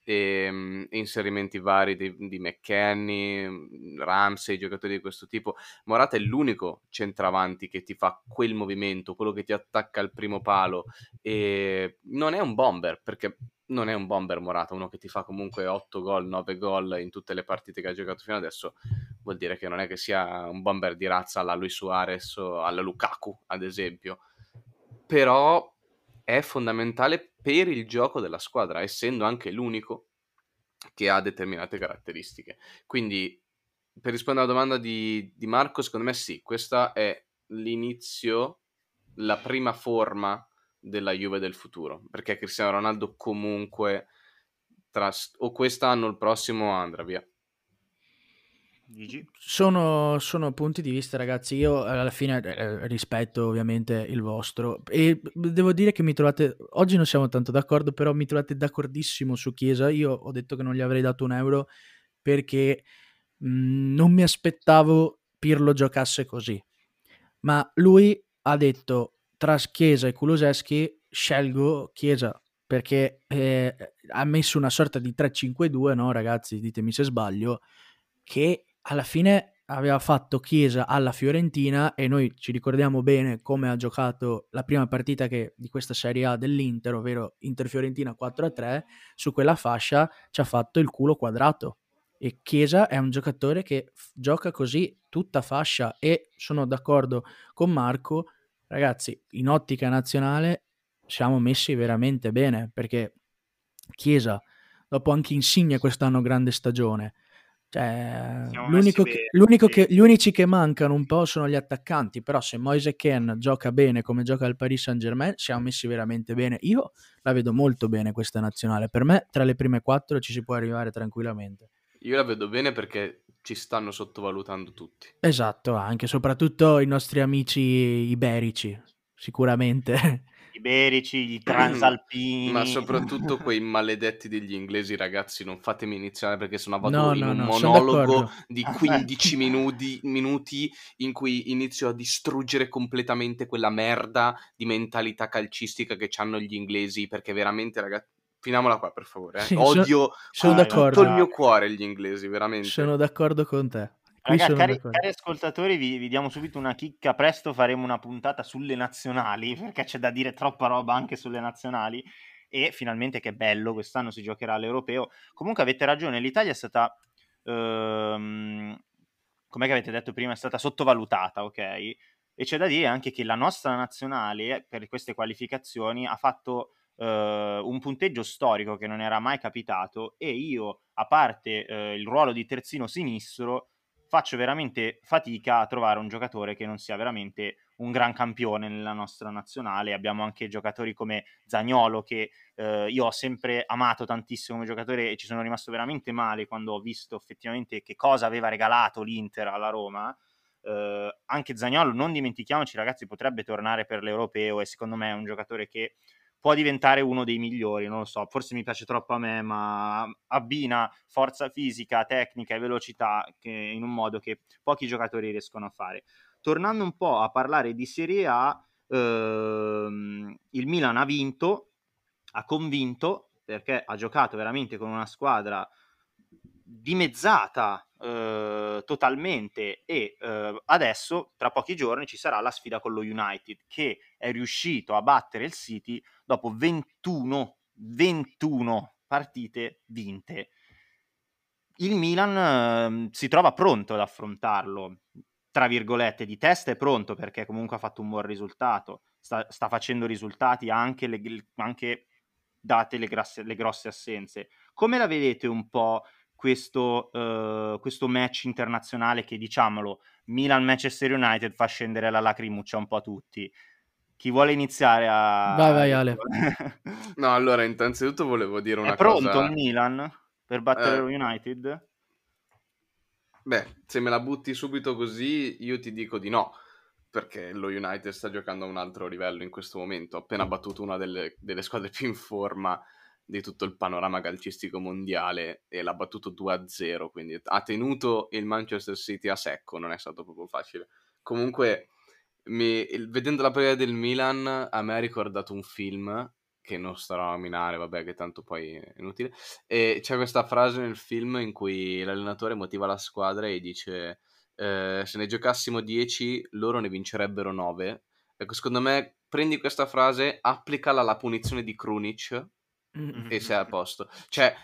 e, um, inserimenti vari di, di McKenny, Ramsey, giocatori di questo tipo. Morata è l'unico centravanti che ti fa quel movimento, quello che ti attacca al primo palo e non è un bomber perché non è un bomber Morata, uno che ti fa comunque 8 gol, 9 gol in tutte le partite che ha giocato fino adesso, vuol dire che non è che sia un bomber di razza alla Luis Suarez o alla Lukaku, ad esempio. Però è fondamentale per il gioco della squadra, essendo anche l'unico che ha determinate caratteristiche. Quindi, per rispondere alla domanda di, di Marco, secondo me sì, questa è l'inizio, la prima forma della Juve del futuro, perché Cristiano Ronaldo comunque tra, o quest'anno o il prossimo andrà via. Sono, sono, punti di vista, ragazzi. Io alla fine eh, rispetto ovviamente il vostro. E devo dire che mi trovate. Oggi non siamo tanto d'accordo, però mi trovate d'accordissimo su Chiesa. Io ho detto che non gli avrei dato un euro perché mm, non mi aspettavo Pirlo giocasse così. Ma lui ha detto tra Chiesa e Kuluseschi scelgo Chiesa perché eh, ha messo una sorta di 3-5-2, no ragazzi, ditemi se sbaglio, che alla fine aveva fatto Chiesa alla Fiorentina e noi ci ricordiamo bene come ha giocato la prima partita che, di questa Serie A dell'Inter, ovvero Inter-Fiorentina 4-3, su quella fascia ci ha fatto il culo quadrato. E Chiesa è un giocatore che f- gioca così tutta fascia e sono d'accordo con Marco, ragazzi, in ottica nazionale siamo messi veramente bene perché Chiesa, dopo anche Insigne quest'anno grande stagione, cioè, l'unico che, che, gli unici che mancano un po' sono gli attaccanti, però se Moise Ken gioca bene come gioca il Paris Saint Germain, siamo messi veramente bene. Io la vedo molto bene questa nazionale, per me tra le prime quattro ci si può arrivare tranquillamente. Io la vedo bene perché ci stanno sottovalutando tutti. Esatto, anche soprattutto i nostri amici iberici, sicuramente. Iberici, i transalpini. Ma soprattutto quei maledetti degli inglesi, ragazzi, non fatemi iniziare perché sono vado no, in no, un no, monologo di 15 minuti, minuti in cui inizio a distruggere completamente quella merda di mentalità calcistica che hanno gli inglesi, perché veramente, ragazzi, finiamola qua per favore. Eh. Sì, Odio sono, sono con tutto il mio cuore gli inglesi, veramente. Sono d'accordo con te. Raga, cari, cari, ascoltatori, vi, vi, diamo subito una chicca. Presto faremo una puntata sulle nazionali, perché c'è da dire troppa roba anche sulle nazionali. E finalmente che bello, quest'anno si giocherà all'europeo. Comunque avete ragione, l'Italia è stata, ehm, come avete detto prima, è stata sottovalutata, ok? E c'è da dire anche che la nostra nazionale, per queste qualificazioni, ha fatto Uh, un punteggio storico che non era mai capitato e io, a parte uh, il ruolo di terzino sinistro, faccio veramente fatica a trovare un giocatore che non sia veramente un gran campione nella nostra nazionale. Abbiamo anche giocatori come Zagnolo che eh, io ho sempre amato tantissimo come giocatore e ci sono rimasto veramente male quando ho visto effettivamente che cosa aveva regalato l'Inter alla Roma. Eh, anche Zagnolo, non dimentichiamoci ragazzi, potrebbe tornare per l'Europeo e secondo me è un giocatore che può diventare uno dei migliori, non lo so, forse mi piace troppo a me, ma abbina forza fisica, tecnica e velocità in un modo che pochi giocatori riescono a fare. Tornando un po' a parlare di Serie A, ehm, il Milan ha vinto, ha convinto perché ha giocato veramente con una squadra dimezzata eh, totalmente e eh, adesso tra pochi giorni ci sarà la sfida con lo United che è riuscito a battere il City dopo 21 21 partite vinte il Milan eh, si trova pronto ad affrontarlo tra virgolette di testa è pronto perché comunque ha fatto un buon risultato sta, sta facendo risultati anche, le, anche date le, grasse, le grosse assenze come la vedete un po' questo, uh, questo match internazionale che diciamolo Milan-Manchester United fa scendere la lacrimuccia un po' a tutti. Chi vuole iniziare a... Vai, vai Ale. no, allora, innanzitutto volevo dire una È pronto cosa... il Milan per battere eh... lo United? Beh, se me la butti subito così, io ti dico di no, perché lo United sta giocando a un altro livello in questo momento. Ha appena battuto una delle, delle squadre più in forma di tutto il panorama calcistico mondiale e l'ha battuto 2-0, quindi ha tenuto il Manchester City a secco, non è stato proprio facile. Comunque, mi, vedendo la partita del Milan, a me ha ricordato un film che non starò a nominare, vabbè, che tanto poi è inutile. E c'è questa frase nel film in cui l'allenatore motiva la squadra e dice: eh, Se ne giocassimo 10, loro ne vincerebbero 9. Ecco, secondo me, prendi questa frase, applicala alla punizione di Krunic e sei a posto. Cioè,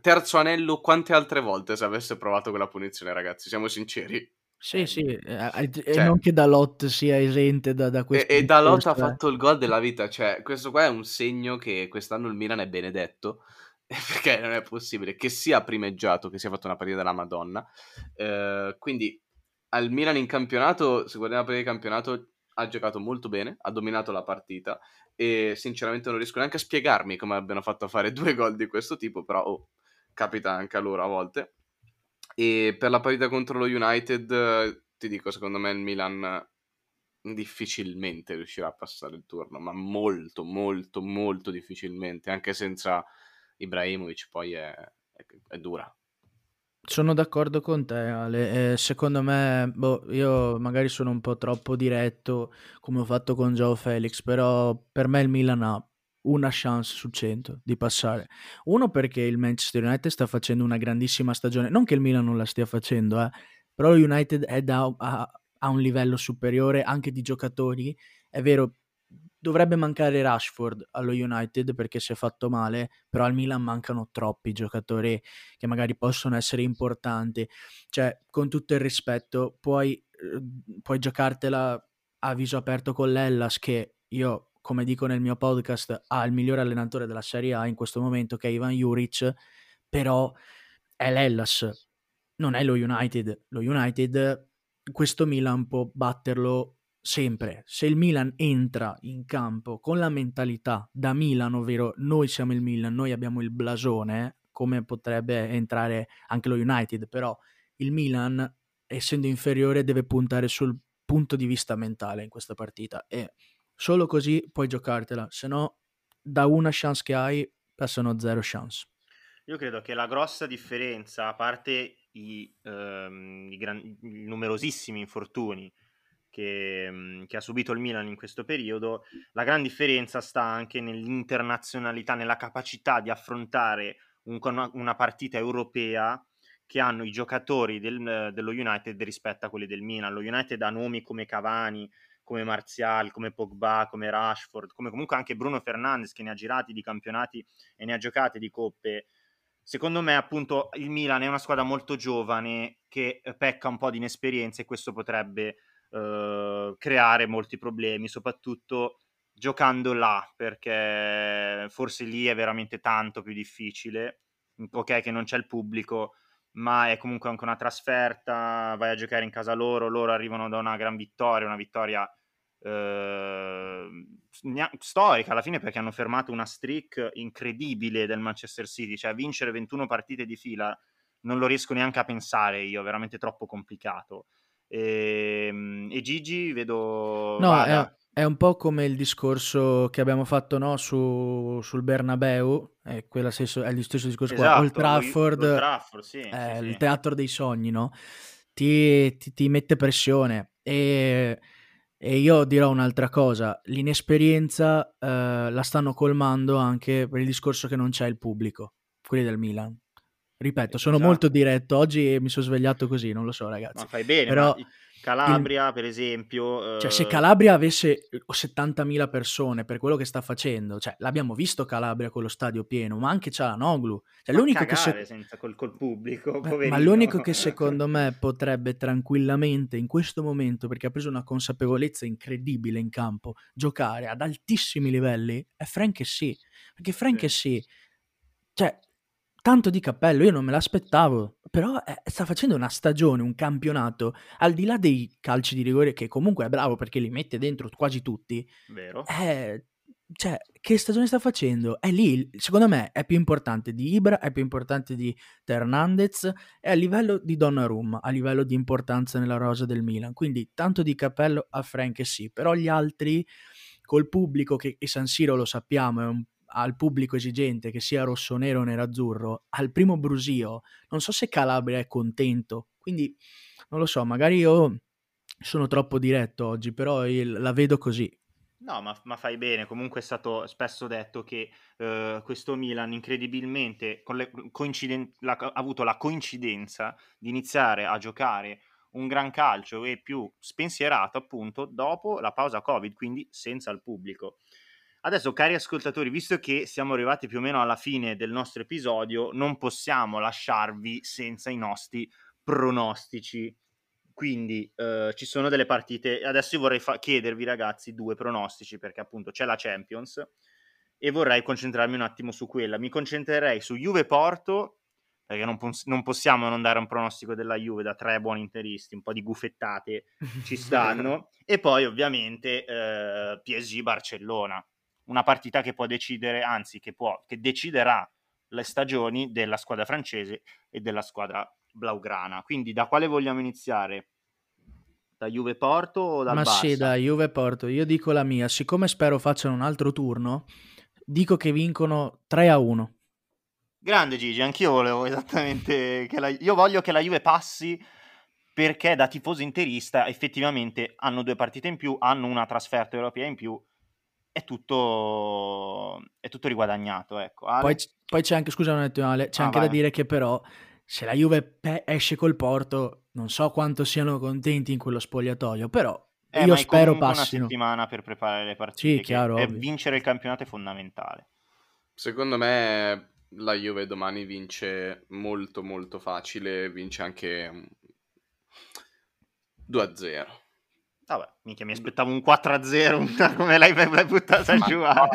terzo anello, quante altre volte se avesse provato quella punizione, ragazzi? Siamo sinceri. Sì, sì, e cioè, non che Dalot sia esente da, da questo. E, e Dalot ha fatto il gol della vita, cioè questo qua è un segno che quest'anno il Milan è benedetto, perché non è possibile che sia primeggiato, che sia fatto una partita della Madonna. Eh, quindi al Milan in campionato, se guardiamo la partita di campionato, ha giocato molto bene, ha dominato la partita e sinceramente non riesco neanche a spiegarmi come abbiano fatto a fare due gol di questo tipo, però oh, capita anche a loro a volte. E per la partita contro lo United, ti dico, secondo me il Milan difficilmente riuscirà a passare il turno, ma molto, molto, molto difficilmente, anche senza Ibrahimovic poi è, è, è dura. Sono d'accordo con te, Ale. Eh, secondo me, boh, io magari sono un po' troppo diretto, come ho fatto con Joe Felix, però per me il Milan ha una chance su 100 di passare. Uno perché il Manchester United sta facendo una grandissima stagione, non che il Milan non la stia facendo, eh, però il United è da, a, a un livello superiore anche di giocatori. È vero, dovrebbe mancare Rashford allo United perché si è fatto male, però al Milan mancano troppi giocatori che magari possono essere importanti. Cioè, con tutto il rispetto, puoi, eh, puoi giocartela a viso aperto con l'Ellas che io, come dico nel mio podcast, ha il migliore allenatore della Serie A in questo momento che è Ivan Juric, però è l'Ellas, non è lo United. Lo United, questo Milan può batterlo sempre, se il Milan entra in campo con la mentalità da Milan, ovvero noi siamo il Milan, noi abbiamo il blasone, come potrebbe entrare anche lo United, però il Milan, essendo inferiore, deve puntare sul punto di vista mentale in questa partita e solo così puoi giocartela, se no da una chance che hai passano zero chance. Io credo che la grossa differenza, a parte i, ehm, i, gran- i numerosissimi infortuni, che, mhmm, che, ha subito il Milan in questo periodo, la gran differenza sta anche nell'internazionalità, nella capacità di affrontare un, una partita europea che hanno i giocatori del, dello United rispetto a quelli del Milan. Lo United ha nomi come Cavani, come Martial, come Pogba, come Rashford, come comunque anche Bruno Fernandes che ne ha girati di campionati e ne ha giocate di coppe. Secondo me, appunto, il Milan è una squadra molto giovane che pecca un po' di inesperienza e questo potrebbe eh, creare molti problemi, soprattutto giocando là, perché forse lì è veramente tanto più difficile. Ok, che non c'è il pubblico, ma è comunque anche una trasferta. Vai a giocare in casa loro, loro arrivano da una gran vittoria, una vittoria eh, storica alla fine perché hanno fermato una streak incredibile del Manchester City, cioè vincere 21 partite di fila non lo riesco neanche a pensare io, veramente troppo complicato. E, ehm, e Gigi vedo... No, è, un po' come il discorso che abbiamo fatto no, su, sul Bernabeu, è, stesso, è, lo stesso discorso esatto, qua, Old Trafford, Old Trafford sì, è sì, il sì. teatro dei sogni, no? ti, ti, ti mette pressione e, e, io dirò un'altra cosa, l'inesperienza eh, la stanno colmando anche per il discorso che non c'è il pubblico, quelli del Milan. Ripeto, sono esatto. molto diretto, oggi mi sono svegliato così, non lo so ragazzi. Ma fai bene, però... Ma Calabria, il... per esempio. Cioè, se Calabria avesse 70.000 eh, persone per quello che sta facendo, cioè, l'abbiamo visto Calabria con lo stadio pieno, ma anche Cialanoglu. Cioè, ma l'unico che se... senza col, col pubblico, Beh, ma l'unico che secondo me potrebbe tranquillamente in questo momento, perché ha preso una consapevolezza incredibile in campo, giocare ad altissimi livelli, è Frank sì. Perché Frank sì. Cioè, tanto di cappello, io non me l'aspettavo, però eh, sta facendo una stagione, un campionato, al di là dei calci di rigore che comunque è bravo perché li mette dentro quasi tutti. Vero. Eh, cioè, che stagione sta facendo? È lì, secondo me, è più importante di Ibra, è più importante di Hernandez, è a livello di Donnarumma, a livello di importanza nella rosa del Milan. Quindi tanto di cappello a Frank sì, però gli altri col pubblico che e San Siro lo sappiamo è un al pubblico esigente, che sia rosso-nero o nero-azzurro, al primo brusio, non so se Calabria è contento. Quindi, non lo so, magari io sono troppo diretto oggi, però la vedo così. No, ma, ma, fai bene. Comunque è stato spesso detto che uh, questo Milan incredibilmente le, la, ha avuto la coincidenza di iniziare a giocare un gran calcio e più spensierato appunto dopo la pausa Covid, quindi senza il pubblico. Adesso, cari ascoltatori, visto che siamo arrivati più o meno alla fine del nostro episodio, non possiamo lasciarvi senza i nostri pronostici. Quindi eh, ci sono delle partite. Adesso io vorrei fa- chiedervi, ragazzi, due pronostici, perché appunto c'è la Champions e vorrei concentrarmi un attimo su quella. Mi concentrerei su Juve Porto, perché non, pos- non possiamo non dare un pronostico della Juve da tre buoni interisti, un po' di guffettate ci stanno. e poi, ovviamente, eh, PSG Barcellona una partita che può decidere, anzi che, può, che deciderà le stagioni della squadra francese e della squadra blaugrana. Quindi da quale vogliamo iniziare? Da Juve Porto o dal Ma Barça? sì, da Juve Porto. Io dico la mia, siccome spero facciano un altro turno, dico che vincono 3 a 1. Grande Gigi, anch'io volevo esattamente che la... io voglio che la Juve passi perché da tifoso interista effettivamente hanno due partite in più, hanno una trasferta europea in più è tutto, è tutto riguadagnato. Ecco. Poi, poi, c'è anche, scusa, un attimo, Ale, c'è ah, anche vai. da dire che però se la Juve pe- esce col Porto, non so quanto siano contenti in quello spogliatoio, però eh, io spero passino. una settimana per preparare le partite. Sì, chiaro. E vincere il campionato è fondamentale. Secondo me la Juve domani vince molto molto facile, vince anche 2-0. Vabbè, mica mi aspettavo un 4-0, come l'hai, l'hai buttata Ma giù. No,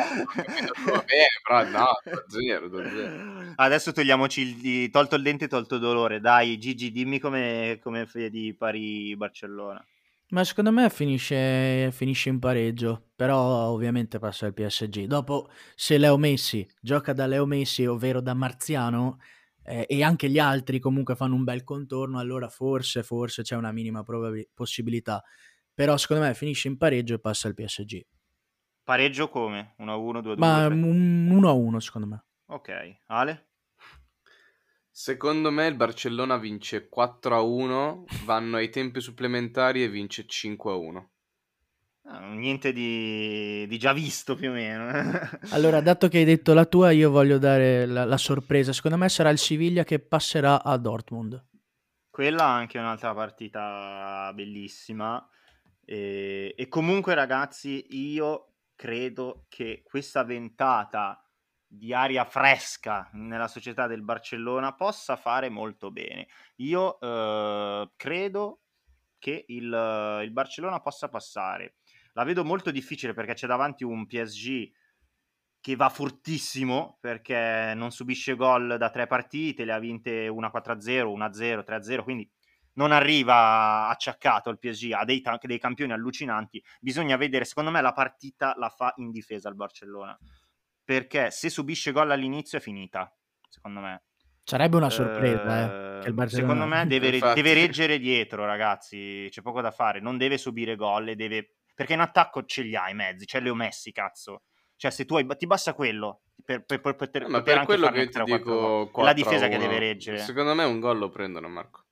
bene, però no, 2-0, 2-0. Adesso togliamoci il, tolto il dente e tolto il dolore. Dai, Gigi, dimmi come, come vedi Pari-Barcellona. Ma secondo me finisce, finisce, in pareggio, però ovviamente passa il PSG. Dopo, se Leo Messi gioca da Leo Messi, ovvero da Marziano, eh, e anche gli altri comunque fanno un bel contorno, allora forse, forse c'è una minima probab- possibilità. Però secondo me finisce in pareggio e passa il PSG. Pareggio come? 1-1, 2-2? Ma 1-1 secondo me. Ok, Ale? Secondo me il Barcellona vince 4-1, vanno ai tempi supplementari e vince 5-1. Ah, niente di, di, già visto più o meno. allora, dato che hai detto la tua, io voglio dare la, la sorpresa. Secondo me sarà il Siviglia che passerà a Dortmund. Quella anche è un'altra partita bellissima. E, e comunque, ragazzi, io credo che questa ventata di aria fresca nella società del Barcellona possa fare molto bene. Io eh, credo che il, il, Barcellona possa passare. La vedo molto difficile perché c'è davanti un PSG che va fortissimo perché non subisce gol da tre partite, le ha vinte 1-4-0, 1-0, 3-0, quindi non arriva acciaccato il PSG, ha dei, dei campioni allucinanti, bisogna vedere, secondo me la partita la fa in difesa il Barcellona, perché se subisce gol all'inizio è finita, secondo me. Sarebbe una sorpresa, eh, eh Secondo me deve, deve, reggere dietro, ragazzi. C'è poco da fare. Non deve subire gol e deve perché in attacco ce li hai i mezzi, c'è Leo Messi, cazzo. Cioè, se tu hai, ti basta quello per, per, per poter, Eh, ma poter per anche quello che ti 3 o 4 dico gol. È 4 la difesa che 1. deve reggere. Secondo me un gol lo prendono, Marco.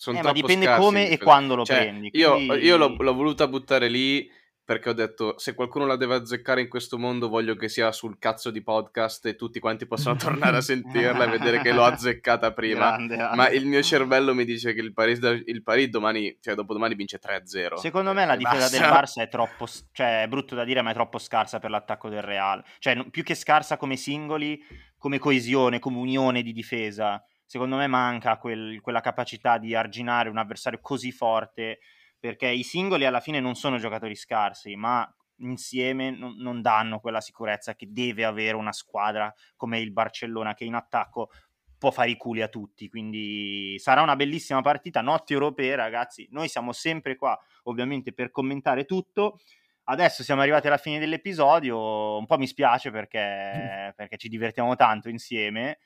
Sono Eh, ma dipende scarsi come in e quando lo Cioè, prendi. io, quindi- io l'ho, l'ho voluta buttare lì perché ho detto se qualcuno la deve azzeccare in questo mondo voglio che sia sul cazzo di podcast e tutti quanti possano tornare a sentirla e vedere che l'ho azzeccata prima. Grande, grande. Ma il mio cervello mi dice che il Paris, il Paris domani, cioè dopodomani vince 3-0. Secondo me la E difesa del basta. Barça è troppo, cioè è brutto da dire, ma è troppo scarsa per l'attacco del Real. Cioè, più che scarsa come singoli, come coesione, come unione di difesa. Secondo me manca quel- quella capacità di arginare un avversario così forte, perché i singoli alla fine non sono giocatori scarsi, ma insieme non, non danno quella sicurezza che deve avere una squadra come il Barcellona, che in attacco può fare i culi a tutti. Quindi sarà una bellissima partita, notti europee, ragazzi. Noi siamo sempre qua ovviamente per commentare tutto. Adesso siamo arrivati alla fine dell'episodio, un po' mi spiace perché, perché ci divertiamo tanto insieme.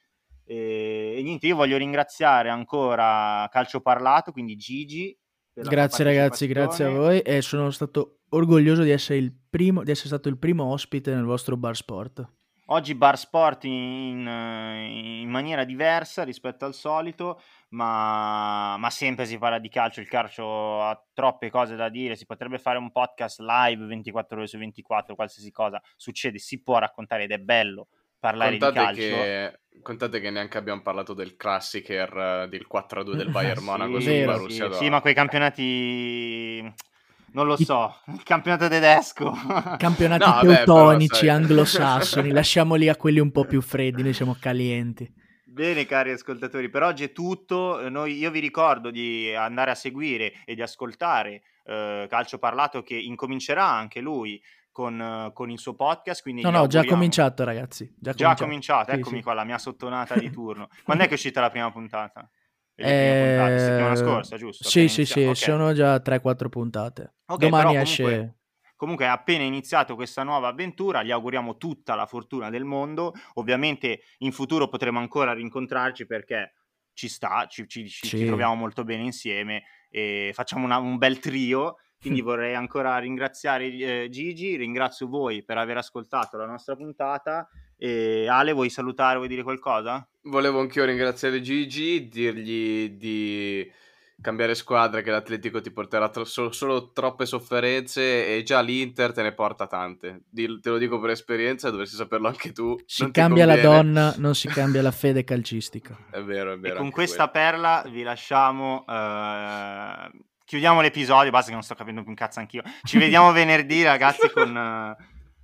E, e niente, io voglio ringraziare ancora Calcio Parlato, quindi Gigi. Grazie ragazzi, grazie a voi e sono stato orgoglioso di essere, il primo, di essere stato il primo ospite nel vostro bar sport. Oggi bar sport in, in maniera diversa rispetto al solito, ma, ma sempre si parla di calcio, il calcio ha troppe cose da dire, si potrebbe fare un podcast live 24 ore su 24, qualsiasi cosa succede, si può raccontare ed è bello parlare Contate di calcio. che, contate che neanche abbiamo parlato del classicer eh, del 4-2 del Bayern Monaco Sì, su vero. Borussia sì, sì, ma quei campionati non lo so, il campionato tedesco. Campionati No, vabbè, però, teutonici, sai. anglosassoni, lasciamoli a quelli un po' più freddi, noi siamo calienti. Bene cari ascoltatori, per oggi è tutto. Noi, io vi ricordo di andare a seguire e di ascoltare eh, Calcio Parlato che incomincerà anche lui con, eh, con il suo podcast. Quindi No, no, già auguriamo- cominciato ragazzi. Già, Già cominciato. Sì, eccomi sì. qua, la mia sottonata di turno. Quando è che è uscita la prima puntata? Le prime puntate, settimana Eh, scorsa, giusto? Sì, sì, sì, iniziato, ok. sono già 3-4 puntate. Ok, Domani esce... comunque- Comunque è appena iniziato questa nuova avventura, gli auguriamo tutta la fortuna del mondo. Ovviamente in futuro potremo ancora rincontrarci perché ci sta, ci, ci- ci- ci troviamo molto bene insieme e facciamo una- un bel trio. Quindi vorrei ancora ringraziare eh, Gigi, ringrazio voi per aver ascoltato la nostra puntata. E Ale, vuoi salutare, vuoi dire qualcosa? Volevo anch'io ringraziare Gigi, dirgli di cambiare squadra che l'Atletico ti porterà tro- solo, solo troppe sofferenze e già l'Inter te ne porta tante. Di- te lo dico per esperienza, dovresti saperlo anche tu. Si cambia la donna, non si cambia la fede calcistica. È vero, è vero. e con questa perla vi lasciamo. eh, chiudiamo l'episodio. Basta che non sto capendo più un cazzo anch'io. Ci vediamo venerdì, ragazzi, con, eh,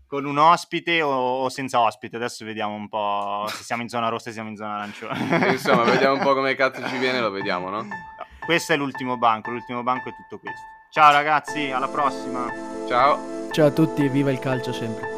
con un ospite o, o senza ospite. Adesso vediamo un po' se siamo in zona rossa e siamo in zona arancione. quello. Insomma, vediamo un po' come cazzo ci viene, lo vediamo, no? Questo è l'ultimo banco. L'ultimo banco è tutto questo. Ciao, ragazzi, alla prossima. Ciao. Ciao a tutti, viva il calcio sempre.